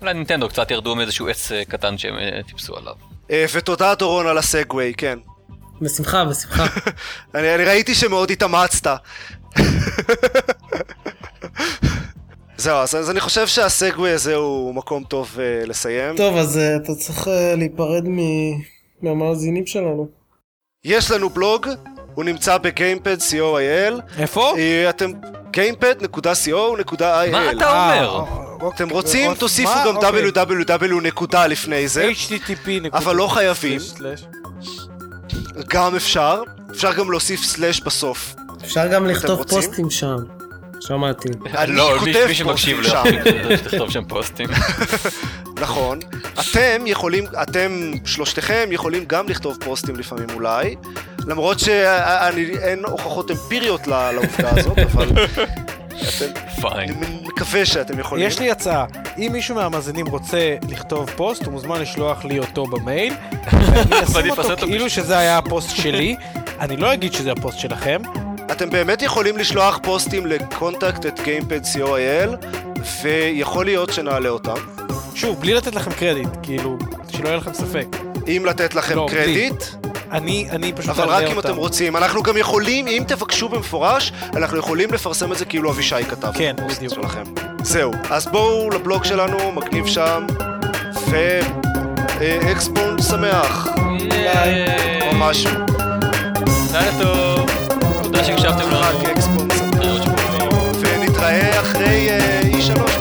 אולי נינטנדו קצת ירדו מאיזשהו עץ אה, קטן שהם טיפסו עליו. ותודה דורון על הסגווי, כן. בשמחה, בשמחה. אני, אני ראיתי שמאוד התאמצת. זהו, אז, אז אני חושב שהסגווי הזה הוא מקום טוב uh, לסיים. טוב, אז אה, אתה צריך אה, להיפרד מ- מהמאזינים שלנו. יש לנו בלוג, הוא נמצא בגיימפד co.il. איפה? אה, אתם... gamepad.co.il. מה אתה אומר? אה, אתם רוצים, אוקיי. תוסיפו? גם אוקיי. www נקודה לפני זה. http אבל לא חייבים. גם אפשר. אפשר גם להוסיף סלאש בסוף. אפשר גם לכתוב? פוסטים שם. שמעתי. אני לא, כותב מי שמקשיב לא פוסטים יכול לכתוב שם פוסטים. נכון. אתם יכולים, אתם שלושתכם יכולים גם לכתוב פוסטים לפעמים אולי, למרות שאין הוכחות אמפיריות לעובדה הזאת, אבל אתם, פיין. אני מקווה שאתם יכולים. יש לי הצעה, אם מישהו מהמאזינים רוצה לכתוב פוסט, הוא מוזמן לשלוח לי אותו במייל, ואני אשים אותו כאילו שזה היה הפוסט שלי, אני לא אגיד שזה הפוסט שלכם, אתם באמת יכולים לשלוח פוסטים ל contact at gamepad.co.il ויכול להיות שנעלה אותם. שוב, בלי לתת לכם קרדיט, כאילו, שלא יהיה לכם ספק. אם לתת לכם לא, בלי. קרדיט, אני, אני פשוט אבל רק אם אותם. אתם רוצים. אנחנו גם יכולים, אם תבקשו במפורש, אנחנו יכולים לפרסם את זה כאילו אבישי כתב כן, בדיוק. שלכם. זהו, אז בואו לבלוג שלנו, מגניב שם, ו... אה, שמח, או משהו. לילה טוב. תודה שהקשבתם רק לנו. ונתראה אחרי אה, E3